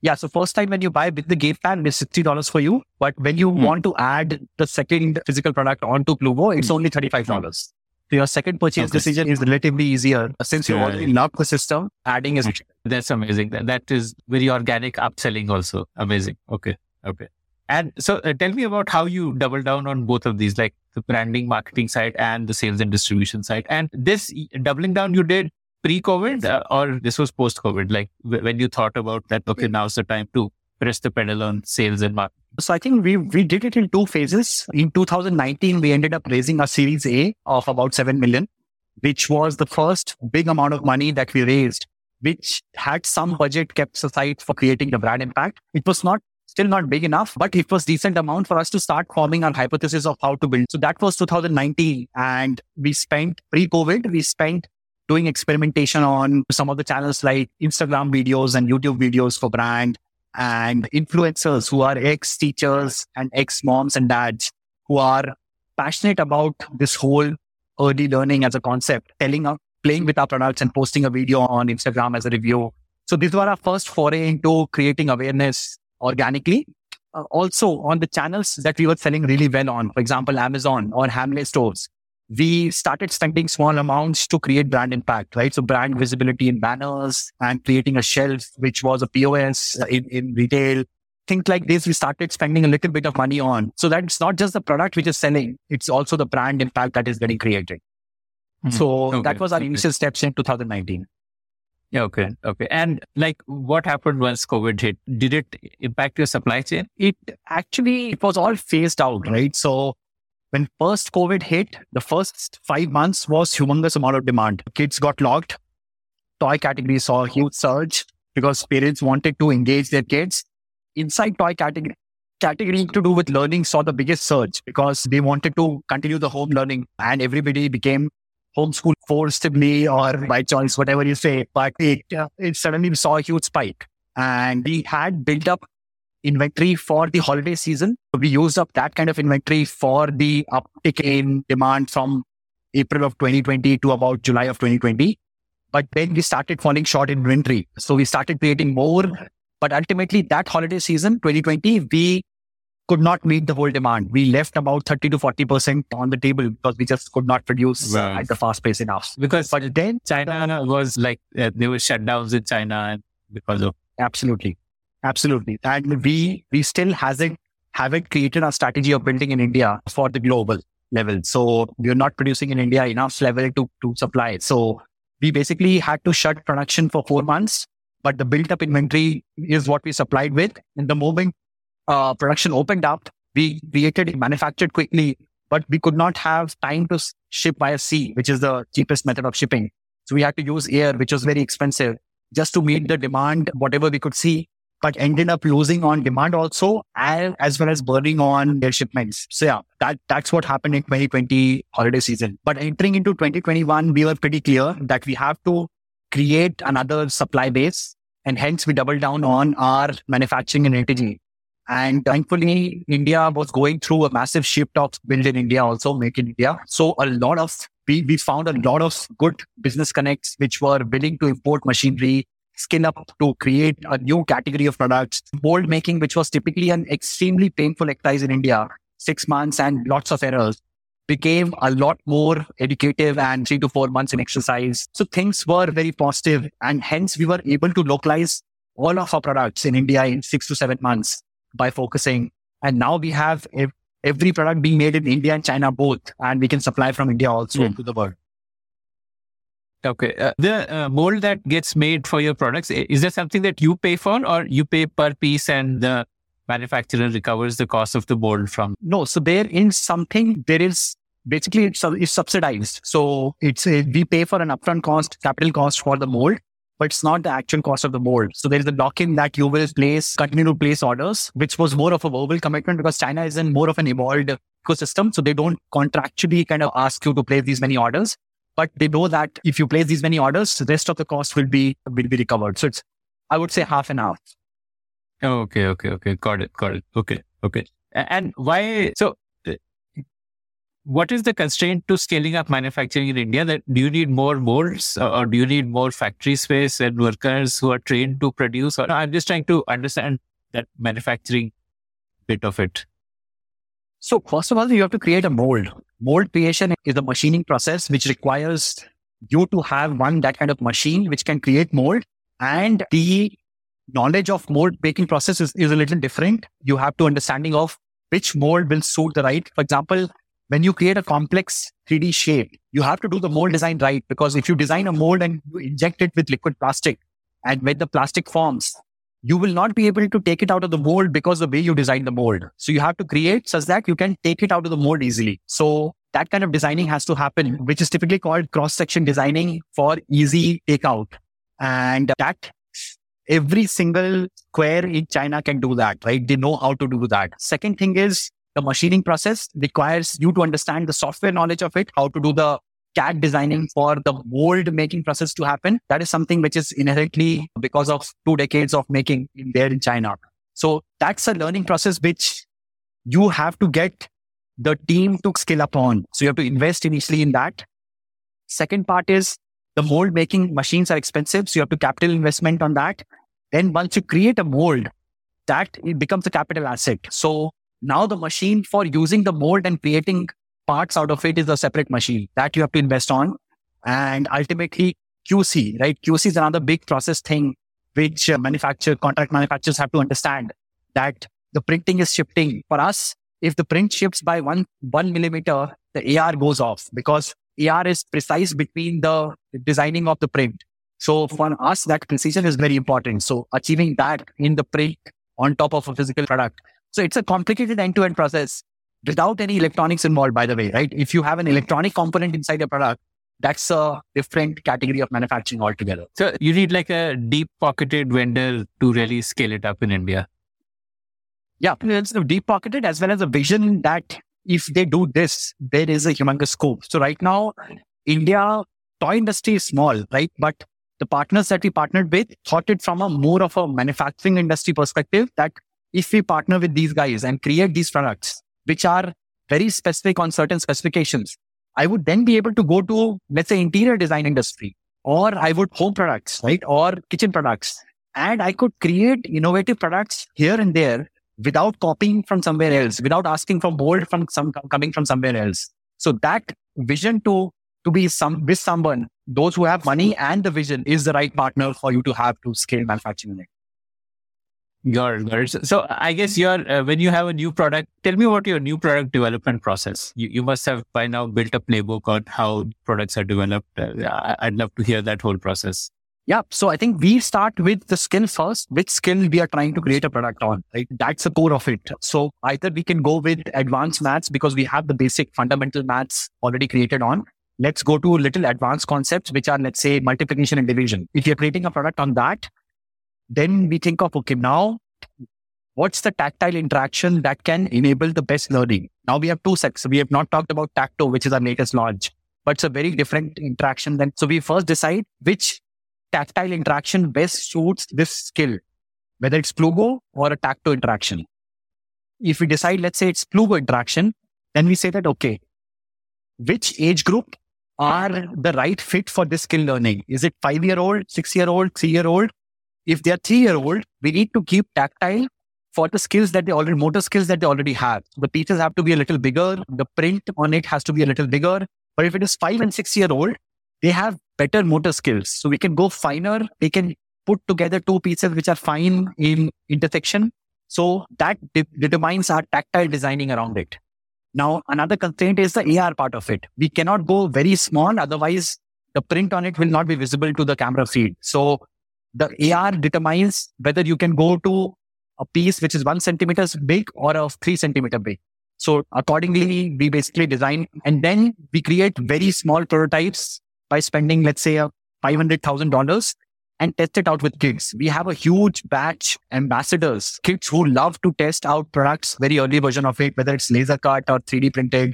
Speaker 1: yeah so first time when you buy with the game plan, it's $60 for you but when you
Speaker 3: Hmm.
Speaker 1: want to add the second physical product onto plugo it's only $35 so your second purchase
Speaker 3: Okay.
Speaker 1: decision is relatively easier since you
Speaker 3: Yeah.
Speaker 1: already love the system adding is
Speaker 3: That's amazing. That, that is very organic upselling also. Amazing. Okay. Okay. And so uh, tell me about how you double down on both of these, like the branding marketing side and the sales and distribution side. And this doubling down you did pre-COVID uh, or this was post-COVID? Like w- when you thought about that, okay, now's the time to press the pedal on sales and marketing.
Speaker 1: So I think we we did it in two phases. In 2019, we ended up raising a Series A of about seven million, which was the first big amount of money that we raised, which had some budget kept aside for creating the brand impact. It was not still not big enough, but it was decent amount for us to start forming our hypothesis of how to build. So that was 2019 and we spent pre-COVID, we spent doing experimentation on some of the channels like Instagram videos and YouTube videos for brand and influencers who are ex teachers and ex moms and dads who are passionate about this whole early learning as a concept, telling up, playing with our products and posting a video on Instagram as a review. So these were our first foray into creating awareness organically. Uh, also on the channels that we were selling really well on, for example, Amazon or Hamley stores, we started spending small amounts to create brand impact, right? So brand visibility in banners and creating a shelf, which was a POS in, in retail. Things like this, we started spending a little bit of money on. So that's not just the product which is selling, it's also the brand impact that is getting created. Mm, so okay, that was our okay. initial steps in 2019.
Speaker 3: Okay. Okay. And like what happened once COVID hit? Did it impact your supply chain?
Speaker 1: It actually, it was all phased out, right? So when first COVID hit, the first five months was humongous amount of demand. Kids got locked. Toy category saw a huge surge because parents wanted to engage their kids. Inside toy category, category to do with learning saw the biggest surge because they wanted to continue the home learning and everybody became homeschool forced me or by choice, whatever you say. But it, uh, it suddenly saw a huge spike and we had built up inventory for the holiday season. We used up that kind of inventory for the uptick in demand from April of 2020 to about July of 2020. But then we started falling short in inventory. So we started creating more. But ultimately, that holiday season, 2020, we could not meet the whole demand. We left about 30 to 40% on the table because we just could not produce wow. at the fast pace enough.
Speaker 3: Because but then China was like, uh, there were shutdowns in China because of.
Speaker 1: Absolutely. Absolutely. And we we still hasn't haven't created a strategy of building in India for the global level. So we're not producing in India enough level to, to supply. So we basically had to shut production for four months, but the built up inventory is what we supplied with. In the moment uh, production opened up, we created, manufactured quickly, but we could not have time to ship via sea, which is the cheapest method of shipping. So we had to use air, which was very expensive just to meet the demand, whatever we could see but ended up losing on demand also and as well as burning on their shipments. So yeah, that, that's what happened in 2020 holiday season. But entering into 2021, we were pretty clear that we have to create another supply base and hence we doubled down on our manufacturing and LTG. And thankfully, India was going through a massive shift of build in India, also make in India. So a lot of, we, we found a lot of good business connects, which were willing to import machinery, skill up to create a new category of products. Mold making, which was typically an extremely painful exercise in India, six months and lots of errors, became a lot more educative and three to four months in exercise. So things were very positive and hence we were able to localize all of our products in India in six to seven months by focusing. And now we have every product being made in India and China both, and we can supply from India also mm. to the world.
Speaker 3: Okay. Uh, the uh, mold that gets made for your products, is that something that you pay for or you pay per piece and the manufacturer recovers the cost of the mold from?
Speaker 1: No. So there is something, there is basically it's, it's subsidized. So it's a, we pay for an upfront cost, capital cost for the mold, but it's not the actual cost of the mold. So there is a lock-in that you will place, continue to place orders, which was more of a verbal commitment because China is in more of an evolved ecosystem. So they don't contractually kind of ask you to place these many orders but they know that if you place these many orders, the rest of the cost will be will be recovered. So it's I would say half and half.
Speaker 3: Okay, okay, okay. Got it, got it. Okay, okay. And why? So, what is the constraint to scaling up manufacturing in India? That do you need more molds, or do you need more factory space and workers who are trained to produce? Or I'm just trying to understand that manufacturing bit of it.
Speaker 1: So first of all, you have to create a mold. Mold creation is a machining process which requires you to have one that kind of machine which can create mold and the knowledge of mold making process is, is a little different. You have to understanding of which mold will suit the right. For example, when you create a complex 3D shape, you have to do the mold design right because if you design a mold and you inject it with liquid plastic and when the plastic forms, you will not be able to take it out of the mold because the way you design the mold. So you have to create such that you can take it out of the mold easily. So that kind of designing has to happen, which is typically called cross section designing for easy takeout. And that every single square in China can do that, right? They know how to do that. Second thing is the machining process requires you to understand the software knowledge of it, how to do the CAD designing for the mold making process to happen. That is something which is inherently because of two decades of making in there in China. So that's a learning process which you have to get the team to up on. So you have to invest initially in that. Second part is the mold making machines are expensive. So you have to capital investment on that. Then once you create a mold, that it becomes a capital asset. So now the machine for using the mold and creating parts out of it is a separate machine that you have to invest on. And ultimately QC, right? QC is another big process thing which uh, manufacturer, contract manufacturers have to understand that the printing is shifting. For us, if the print shifts by one, one millimeter, the AR goes off because AR is precise between the designing of the print. So for us, that precision is very important. So achieving that in the print on top of a physical product. So it's a complicated end to end process without any electronics involved, by the way, right? If you have an electronic component inside a product, that's a different category of manufacturing altogether.
Speaker 3: So you need like a deep pocketed vendor to really scale it up in India.
Speaker 1: Yeah, it's deep pocketed as well as a vision that if they do this, there is a humongous scope. So right now, India toy industry is small, right? But the partners that we partnered with thought it from a more of a manufacturing industry perspective that if we partner with these guys and create these products, which are very specific on certain specifications, I would then be able to go to, let's say, interior design industry, or I would home products, right? Or kitchen products. And I could create innovative products here and there without copying from somewhere else, without asking for mold from some coming from somewhere else. So that vision to to be some with someone, those who have money and the vision is the right partner for you to have to scale manufacturing.
Speaker 3: Got it, got it. So I guess you're uh, when you have a new product, tell me about your new product development process. You you must have by now built a playbook on how products are developed. Uh, I'd love to hear that whole process.
Speaker 1: Yeah. So I think we start with the skill first, which skill we are trying to create a product on, right? That's the core of it. So either we can go with advanced maths because we have the basic fundamental maths already created on. Let's go to little advanced concepts, which are, let's say, multiplication and division. If you're creating a product on that, then we think of, okay, now what's the tactile interaction that can enable the best learning? Now we have two sets. We have not talked about Tacto, which is our latest launch, but it's a very different interaction than, so we first decide which tactile interaction best suits this skill, whether it's Plugo or a Tacto interaction. If we decide, let's say it's Plugo interaction, then we say that, okay, which age group are the right fit for this skill learning? Is it five year old, six year old, three year old? If they're three year old, we need to keep tactile for the skills that they already, motor skills that they already have. The pieces have to be a little bigger. The print on it has to be a little bigger. But if it is five and six year old, they have better motor skills. So we can go finer. They can put together two pieces which are fine in intersection. So that de- determines our tactile designing around it. Now, another constraint is the AR part of it. We cannot go very small. Otherwise, the print on it will not be visible to the camera feed. So the AR determines whether you can go to a piece which is one centimeters big or a three centimeter big. So accordingly, we basically design and then we create very small prototypes by spending, let's say, uh, $500,000 and test it out with kids. We have a huge batch ambassadors, kids who love to test out products, very early version of it, whether it's laser cut or 3D printed.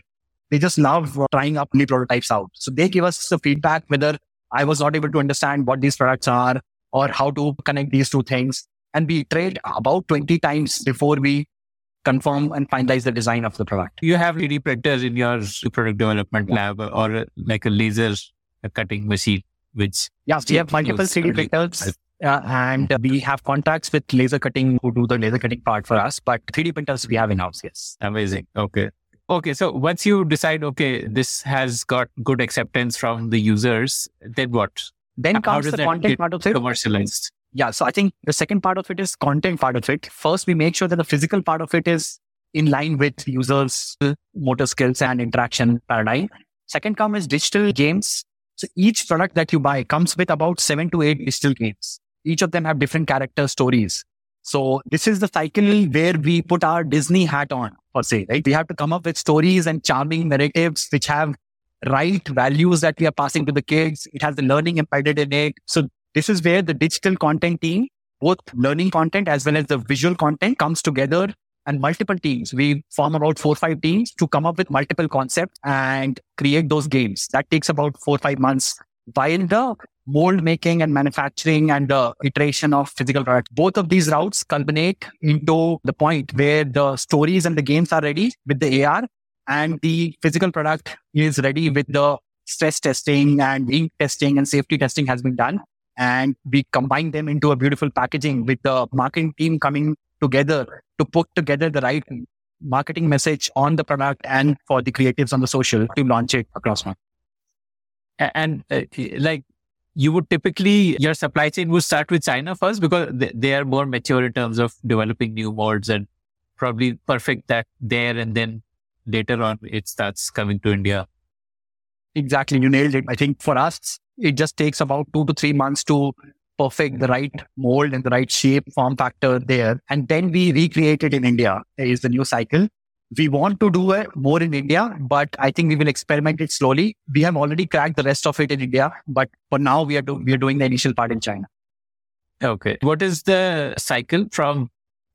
Speaker 1: They just love uh, trying up new prototypes out. So they give us the feedback whether I was not able to understand what these products are or how to connect these two things. And we iterate about 20 times before we confirm and finalize the design of the product.
Speaker 3: You have 3D printers in your product development lab or like a laser cutting machine, which.
Speaker 1: Yeah, we have multiple 3D printers. Uh, and we have contacts with laser cutting who do the laser cutting part for us, but 3D printers we have in house, yes.
Speaker 3: Amazing. Okay. Okay. So once you decide, okay, this has got good acceptance from the users, then what?
Speaker 1: Then comes the content part of it.
Speaker 3: Commercialized.
Speaker 1: Yeah. So I think the second part of it is content part of it. First, we make sure that the physical part of it is in line with users' motor skills and interaction paradigm. Second come is digital games. So each product that you buy comes with about seven to eight digital games. Each of them have different character stories. So this is the cycle where we put our Disney hat on, per se, right? We have to come up with stories and charming narratives which have right values that we are passing to the kids. It has the learning embedded in it. So this is where the digital content team, both learning content as well as the visual content comes together and multiple teams. We form about four, five teams to come up with multiple concepts and create those games. That takes about four, five months. While the mold making and manufacturing and the iteration of physical products, both of these routes culminate into the point where the stories and the games are ready with the AR and the physical product is ready with the stress testing and ink testing and safety testing has been done. And we combine them into a beautiful packaging with the marketing team coming together to put together the right marketing message on the product and for the creatives on the social to launch it across market.
Speaker 3: And uh, like you would typically, your supply chain would start with China first because they, they are more mature in terms of developing new molds and probably perfect that there and then later on it starts coming to India.
Speaker 1: Exactly. You nailed it. I think for us, it just takes about two to three months to perfect the right mold and the right shape, form factor there. And then we recreate it in India is the new cycle. We want to do it more in India, but I think we will experiment it slowly. We have already cracked the rest of it in India, but for now we are do- we are doing the initial part in China.
Speaker 3: Okay. What is the cycle from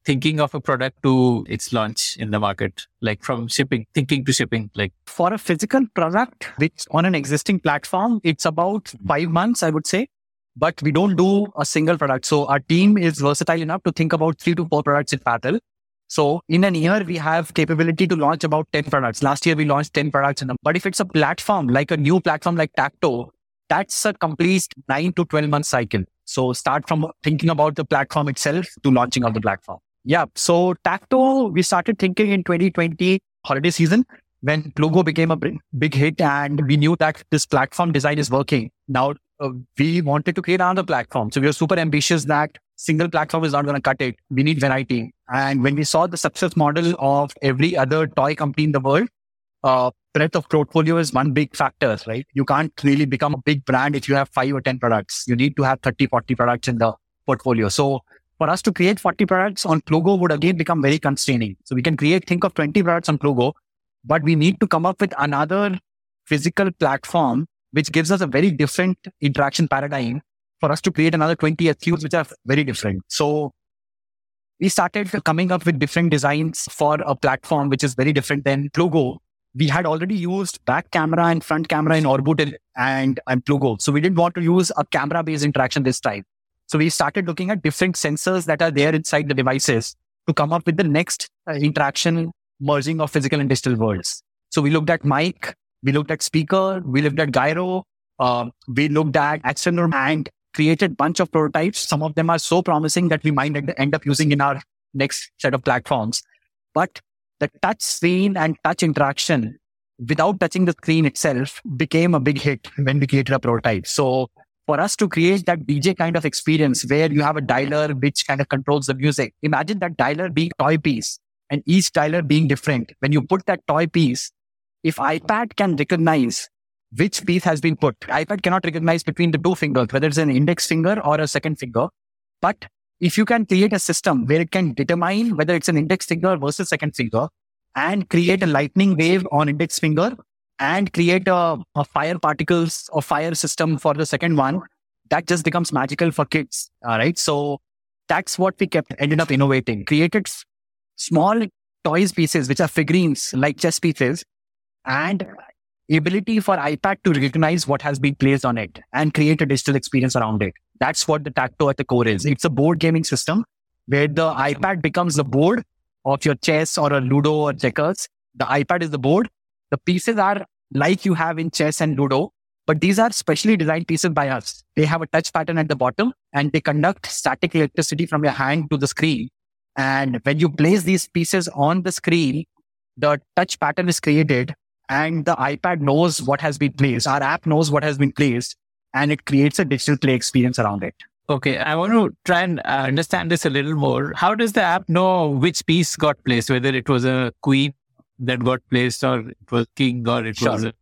Speaker 3: thinking of a product to its launch in the market? Like from shipping, thinking to shipping, like
Speaker 1: for a physical product, which on an existing platform, it's about five months, I would say. But we don't do a single product. So our team is versatile enough to think about three to four products in parallel. So in an year, we have capability to launch about 10 products. Last year, we launched 10 products. A, but if it's a platform, like a new platform like Tacto, that's a complete nine to 12 month cycle. So start from thinking about the platform itself to launching of the platform. Yeah. So Tacto, we started thinking in 2020 holiday season when Plugo became a big, big hit and we knew that this platform design is working. Now uh, we wanted to create another platform. So we were super ambitious that single platform is not going to cut it. We need variety. And when we saw the success model of every other toy company in the world, uh, breadth of portfolio is one big factor, right? You can't really become a big brand if you have five or 10 products. You need to have 30, 40 products in the portfolio. So for us to create 40 products on Plugo would again become very constraining. So we can create, think of 20 products on Plugo, but we need to come up with another physical platform, which gives us a very different interaction paradigm for us to create another 20 SKUs, which are very different. So we started coming up with different designs for a platform, which is very different than Plugo. We had already used back camera and front camera in Orboot and, and Plugo. So we didn't want to use a camera based interaction this time. So we started looking at different sensors that are there inside the devices to come up with the next interaction merging of physical and digital worlds. So we looked at mic, we looked at speaker, we looked at gyro, uh, we looked at accelerometer and created bunch of prototypes. Some of them are so promising that we might end up using in our next set of platforms. But the touch screen and touch interaction without touching the screen itself became a big hit when we created a prototype. So for us to create that DJ kind of experience where you have a dialer which kind of controls the music, imagine that dialer being toy piece and each dialer being different. When you put that toy piece, if iPad can recognize which piece has been put, iPad cannot recognize between the two fingers, whether it's an index finger or a second finger. But if you can create a system where it can determine whether it's an index finger versus second finger and create a lightning wave on index finger and create a, a fire particles or fire system for the second one, that just becomes magical for kids. All right. So that's what we kept ended up innovating, created small toys pieces, which are figurines like chess pieces and ability for iPad to recognize what has been placed on it and create a digital experience around it. That's what the Tacto at the core is. It's a board gaming system where the iPad becomes the board of your chess or a Ludo or checkers. The iPad is the board. The pieces are like you have in chess and Ludo, but these are specially designed pieces by us. They have a touch pattern at the bottom and they conduct static electricity from your hand to the screen. And when you place these pieces on the screen, the touch pattern is created and the iPad knows what has been placed. Our app knows what has been placed and it creates a digital play experience around it.
Speaker 3: Okay, I want to try and uh, understand this a little more. How does the app know which piece got placed, whether it was a queen that got placed or it was king or it
Speaker 1: Sure.
Speaker 3: was a,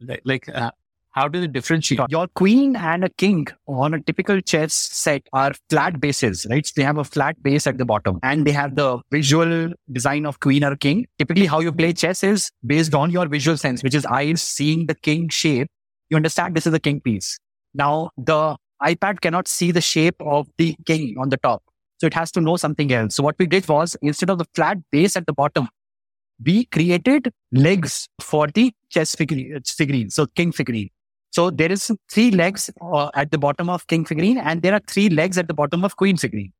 Speaker 3: like, like uh, How do they differentiate?
Speaker 1: Your queen and a king on a typical chess set are flat bases, right? So they have a flat base at the bottom and they have the visual design of queen or king. Typically, how you play chess is based on your visual sense, which is eyes seeing the king shape. You understand this is a king piece. Now, the iPad cannot see the shape of the king on the top. So it has to know something else. So what we did was instead of the flat base at the bottom, we created legs for the chess figurine, figurine so king figurine. So there is three legs uh, at the bottom of king figurine and there are three legs at the bottom of queen figurine.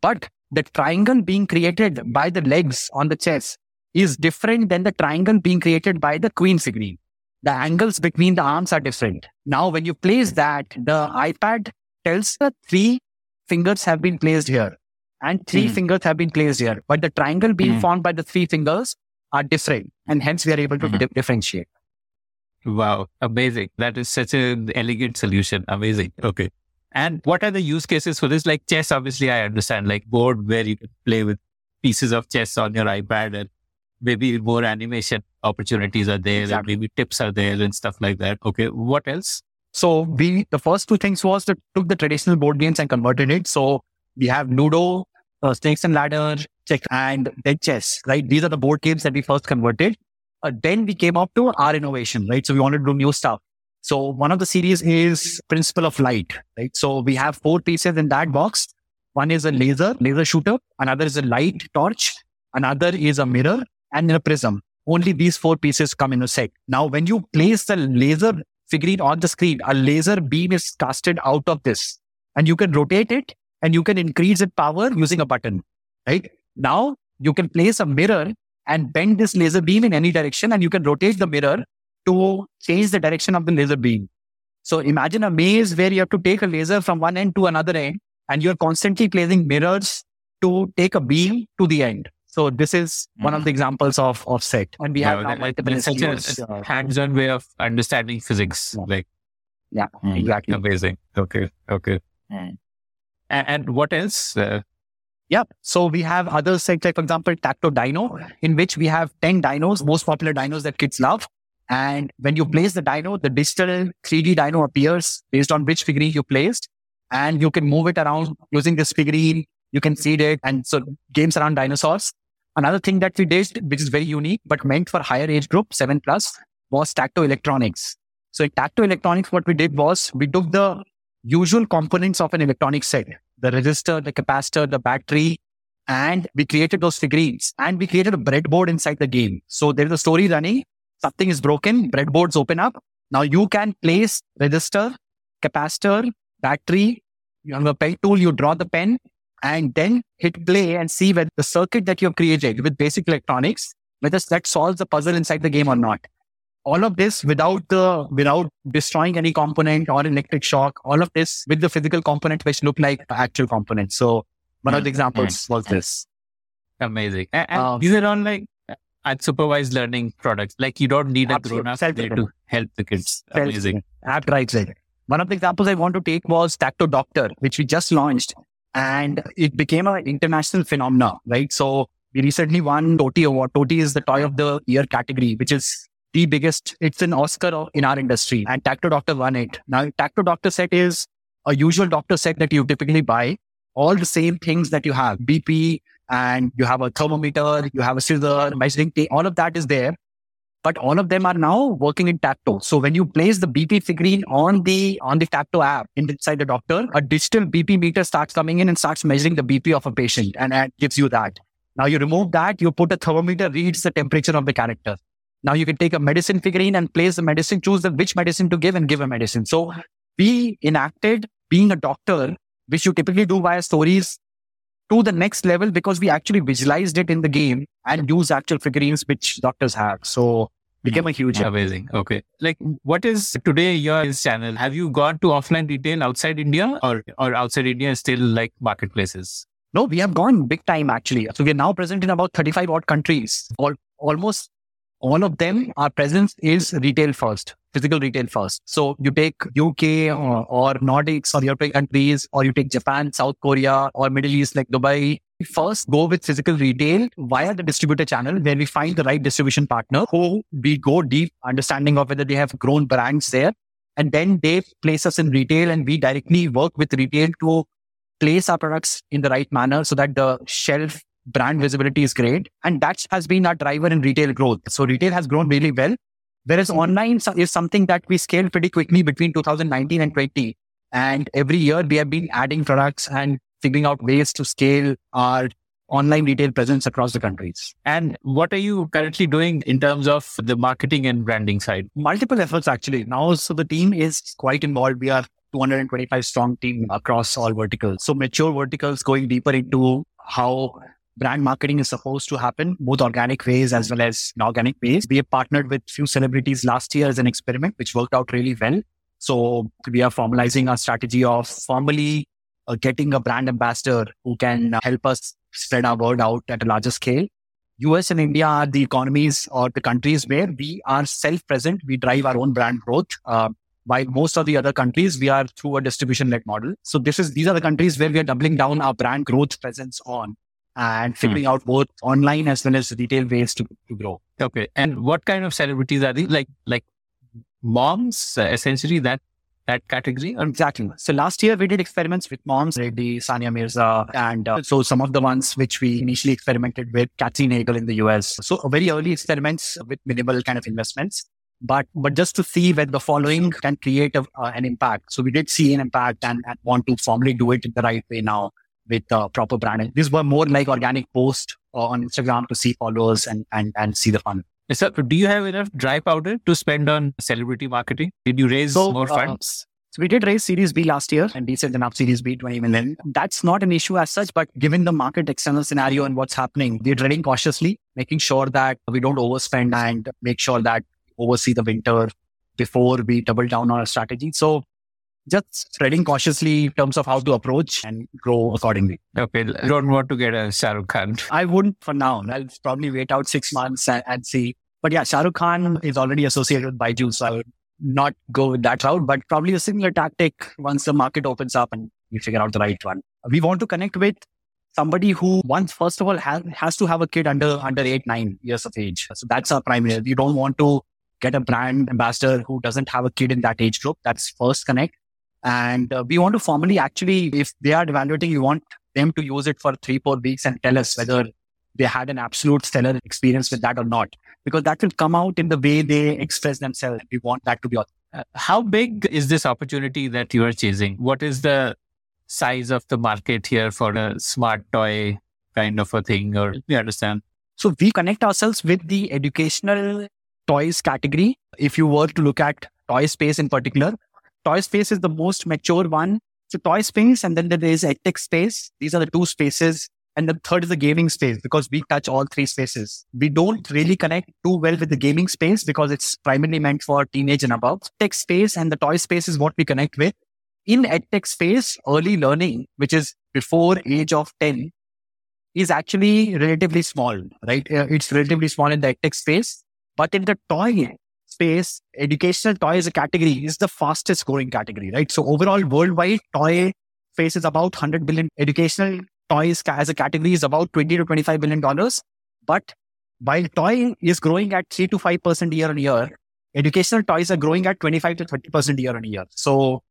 Speaker 1: But the triangle being created by the legs on the chess is different than the triangle being created by the queen figurine. The angles between the arms are different. Now, when you place that, the iPad tells the three fingers have been placed here and 3 mm. fingers have been placed here. But the triangle being mm. formed by the three fingers are different. And hence we are able to mm. di- differentiate.
Speaker 3: Wow, amazing. That is such an elegant solution. Amazing. Okay. And what are the use cases for this? Like chess, obviously, I understand, like board where you can play with pieces of chess on your iPad and maybe more animation opportunities are there exactly. and maybe tips are there and stuff like that. Okay. What else?
Speaker 1: So we, the first two things was that took the traditional board games and converted it. So we have Ludo, uh, Snakes and Ladder, Check, and then chess, right? These are the board games that we first converted. Uh, then we came up to our innovation, right? So we wanted to do new stuff. So one of the series is Principle of Light, right? So we have four pieces in that box. One is a laser, laser shooter. Another is a light torch. Another is a mirror and a prism. Only these four pieces come in a set. Now, when you place the laser figurine on the screen, a laser beam is casted out of this and you can rotate it and you can increase its power using a button, right? Now you can place a mirror and bend this laser beam in any direction and you can rotate the mirror to change the direction of the laser beam. So imagine a maze where you have to take a laser from one end to another end and you're constantly placing mirrors to take a beam to the end. So this is one of the examples of offset.
Speaker 3: And we have multiple such a hands-on way of understanding physics. Yeah. Like
Speaker 1: yeah, mm, exactly.
Speaker 3: Amazing. Okay. Okay. Mm. And, and what else? Uh,
Speaker 1: yeah. So we have other sets, like for example, Tacto Dino, in which we have 10 dinos, most popular dinos that kids love. And when you place the dino, the digital 3D dino appears based on which figurine you placed. And you can move it around using this figurine. You can seed it. And so games around dinosaurs. Another thing that we did, which is very unique, but meant for higher age group, seven plus, was Tacto Electronics. So in Tacto Electronics, what we did was we took the usual components of an electronic set the resistor, the capacitor, the battery, and we created those figurines and we created a breadboard inside the game. So there's a story running, something is broken, breadboards open up. Now you can place resistor, capacitor, battery, you have a pen tool, you draw the pen and then hit play and see whether the circuit that you have created with basic electronics, whether that solves the puzzle inside the game or not all of this without the without destroying any component or electric shock all of this with the physical component which look like actual components so one of the mm, examples mm. was this.
Speaker 3: Amazing. And, and um, these are all like uh, unsupervised learning products. Like you don't need a grown-up there to help the kids. Amazing.
Speaker 1: App right one of the examples i want to take was tacto doctor which we just launched and it became an international phenomenon right? So we recently won TOTY award. TOTY is the toy of the year category, which is the biggest. It's an Oscar in our industry, and Tacto Doctor won it. Now, Tacto Doctor set is a usual doctor set that you typically buy. All the same things that you have, BP, and you have a thermometer, you have a scissor, measuring tape, all of that is there. But all of them are now working in Tacto. So when you place the BP figurine on the on the Tacto app inside the doctor, a digital BP meter starts coming in and starts measuring the BP of a patient, and it gives you that. Now you remove that, you put a thermometer, reads the temperature of the character. Now you can take a medicine figurine and place the medicine, choose the which medicine to give and give a medicine. So we enacted being a doctor, which you typically do via stories to the next level because we actually visualized it in the game and use actual figurines which doctors have. So became a huge
Speaker 3: amazing. Okay. Like what is today your channel? Have you gone to offline retail outside India or or outside India still like marketplaces?
Speaker 1: No, we have gone big time actually. So we are now present in about 35 odd countries. All, almost all of them, our presence is retail first, physical retail first. So you take UK or, uh, or Nordics or European countries, or you take Japan, South Korea, or Middle East like Dubai. First, go with physical retail via the distributor channel where we find the right distribution partner who we go deep understanding of whether they have grown brands there And then they place us in retail and we directly work with retail to place our products in the right manner so that the shelf brand visibility is great. And that has been our driver in retail growth. So retail has grown really well. Whereas mm-hmm. online is something that we scaled pretty quickly between 2019 and 20. And every year we have been adding products and figuring out ways to scale our online retail presence across the countries.
Speaker 3: And what are you currently doing in terms of the marketing and branding side?
Speaker 1: Multiple efforts actually. Now, so the team is quite involved. We are 225 strong team across all verticals. So mature verticals going deeper into how brand marketing is supposed to happen, both organic ways as well as inorganic ways. We have partnered with few celebrities last year as an experiment, which worked out really well. So we are formalizing our strategy of formally uh, getting a brand ambassador who can uh, help us spread our word out at a larger scale. US and India are the economies or the countries where we are self-present. We drive our own brand growth. Uh, while most of the other countries, we are through a distribution-led model. So this is these are the countries where we are doubling down our brand growth presence on and figuring hmm. out both online as well as retail ways to, to grow.
Speaker 3: Okay. And what kind of celebrities are these? Like like moms, uh, essentially that that category?
Speaker 1: Exactly. So last year we did experiments with moms, Reddy, Sania Mirza, and uh, so some of the ones which we initially experimented with, Kathy Nagle in the US. So very early experiments with minimal kind of investments. But but just to see whether the following can create a, uh, an impact. So we did see an impact and, and want to formally do it in the right way now with uh, proper branding. These were more like organic posts on Instagram to see followers and and and see the fun.
Speaker 3: So, do you have enough dry powder to spend on celebrity marketing? Did you raise so, more uh, funds?
Speaker 1: Uh, so we did raise Series B last year and decent enough Series B 20 million. That's not an issue as such, but given the market external scenario and what's happening, we're treading cautiously, making sure that we don't overspend and make sure that oversee the winter before we double down on our strategy. So just treading cautiously in terms of how to approach and grow accordingly.
Speaker 3: Okay. Don't want to get a Shah Rukh Khan.
Speaker 1: I wouldn't for now. I'll probably wait out six months and, and see. But yeah, Shah Rukh Khan is already associated with Byju's, so I would not go with that route, but probably a similar tactic once the market opens up and we figure out the right one. We want to connect with somebody who once, first of all, has, has to have a kid under, under eight, nine years of age. So that's our primary. You don't want to get a brand ambassador who doesn't have a kid in that age group. That's first connect. And uh, we want to formally actually, if they are evaluating, you want them to use it for three, four weeks and tell us whether they had an absolute stellar experience with that or not, because that will come out in the way they express themselves. We want that to be.
Speaker 3: Uh, how big is this opportunity that you are chasing? What is the size of the market here for a smart toy kind of a thing? Or you understand?
Speaker 1: So we connect ourselves with the educational toys category. If you were to look at toy space in particular, toy space is the most mature one. So toy space and then there is edtech space. These are the two spaces. And the third is the gaming space because we touch all three spaces. We don't really connect too well with the gaming space because it's primarily meant for teenage and above. Tech space and the toy space is what we connect with. In edtech space, early learning, which is before age of 10, is actually relatively small, right? Uh, it's relatively small in the edtech space. But in the toy space, educational toy as a category is the fastest growing category, right? So overall worldwide toy space is about 100 billion. Educational toys as a category is about 20 to 25 billion dollars. But while toy is growing at three to 5% year on year, educational toys are growing at 25 to 30% year on year. So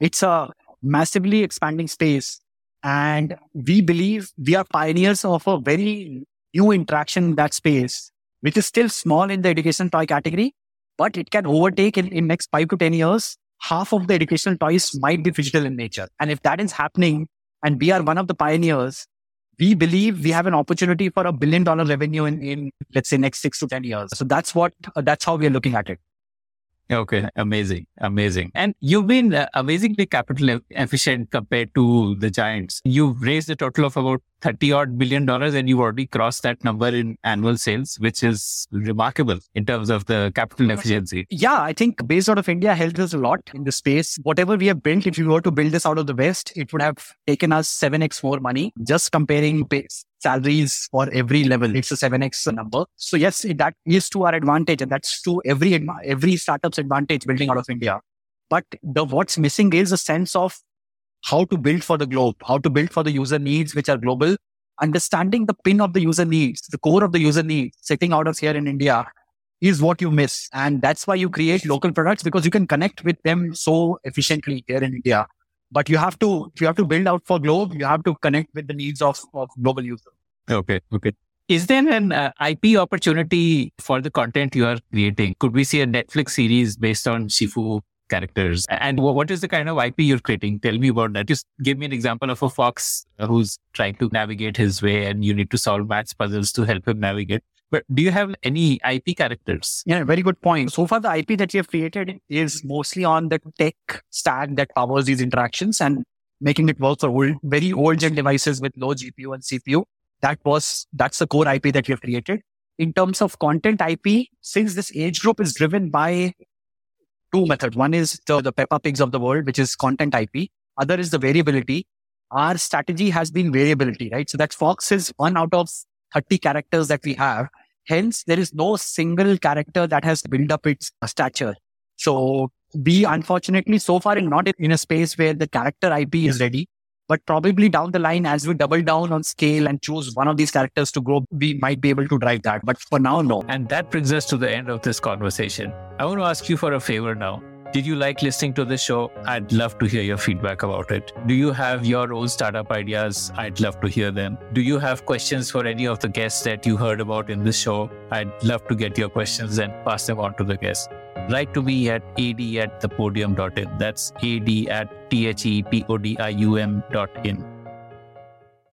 Speaker 1: it's a massively expanding space. And we believe we are pioneers of a very new interaction in that space, which is still small in the education toy category, but it can overtake in, in next five to 10 years. Half of the educational toys might be digital in nature. And if that is happening and we are one of the pioneers, we believe we have an opportunity for a billion dollar revenue in, in let's say next six to 10 years. So that's what, uh, that's how we are looking at it.
Speaker 3: Okay, amazing, amazing. And you've been uh, amazingly capital efficient compared to the giants. You've raised a total of about 30 odd billion dollars and you've already crossed that number in annual sales, which is remarkable in terms of the capital efficiency.
Speaker 1: Yeah, I think based out of India helped us a lot in the space. Whatever we have built, if we were to build this out of the West, it would have taken us 7x more money just comparing base salaries for every level. It's a 7x number. So yes, that is to our advantage and that's to every, every startup's advantage building out of India. But the what's missing is a sense of how to build for the globe, how to build for the user needs, which are global, understanding the pin of the user needs, the core of the user needs, sitting out of here in India is what you miss. And that's why you create local products because you can connect with them so efficiently here in India. But you have to, you have to build out for globe, you have to connect with the needs of, of global users.
Speaker 3: Okay. Okay. Is there an uh, IP opportunity for the content you are creating? Could we see a Netflix series based on Shifu characters? And what is the kind of IP you're creating? Tell me about that. Just give me an example of a fox uh, who's trying to navigate his way and you need to solve maths puzzles to help him navigate. But do you have any IP characters?
Speaker 1: Yeah, very good point. So far, the IP that we have created is mostly on the tech stack that powers these interactions and making it work for old, very old gen devices with low GPU and CPU. That was, that's the core IP that we have created. In terms of content IP, since this age group is driven by two methods. One is the, the Peppa Pigs of the world, which is content IP. Other is the variability. Our strategy has been variability, right? So that Fox is one out of 30 characters that we have. Hence, there is no single character that has built up its stature. So we unfortunately so far in not in a space where the character IP is ready, but probably down the line as we double down on scale and choose one of these characters to grow, we might be able to drive that. But for now, no.
Speaker 3: And that brings us to the end of this conversation. I want to ask you for a favor now. Did you like listening to this show? I'd love to hear your feedback about it. Do you have your own startup ideas? I'd love to hear them. Do you have questions for any of the guests that you heard about in this show? I'd love to get your questions and pass them on to the guests. Write to me at ad at thepodium.in. That's ad at thepodium dot in.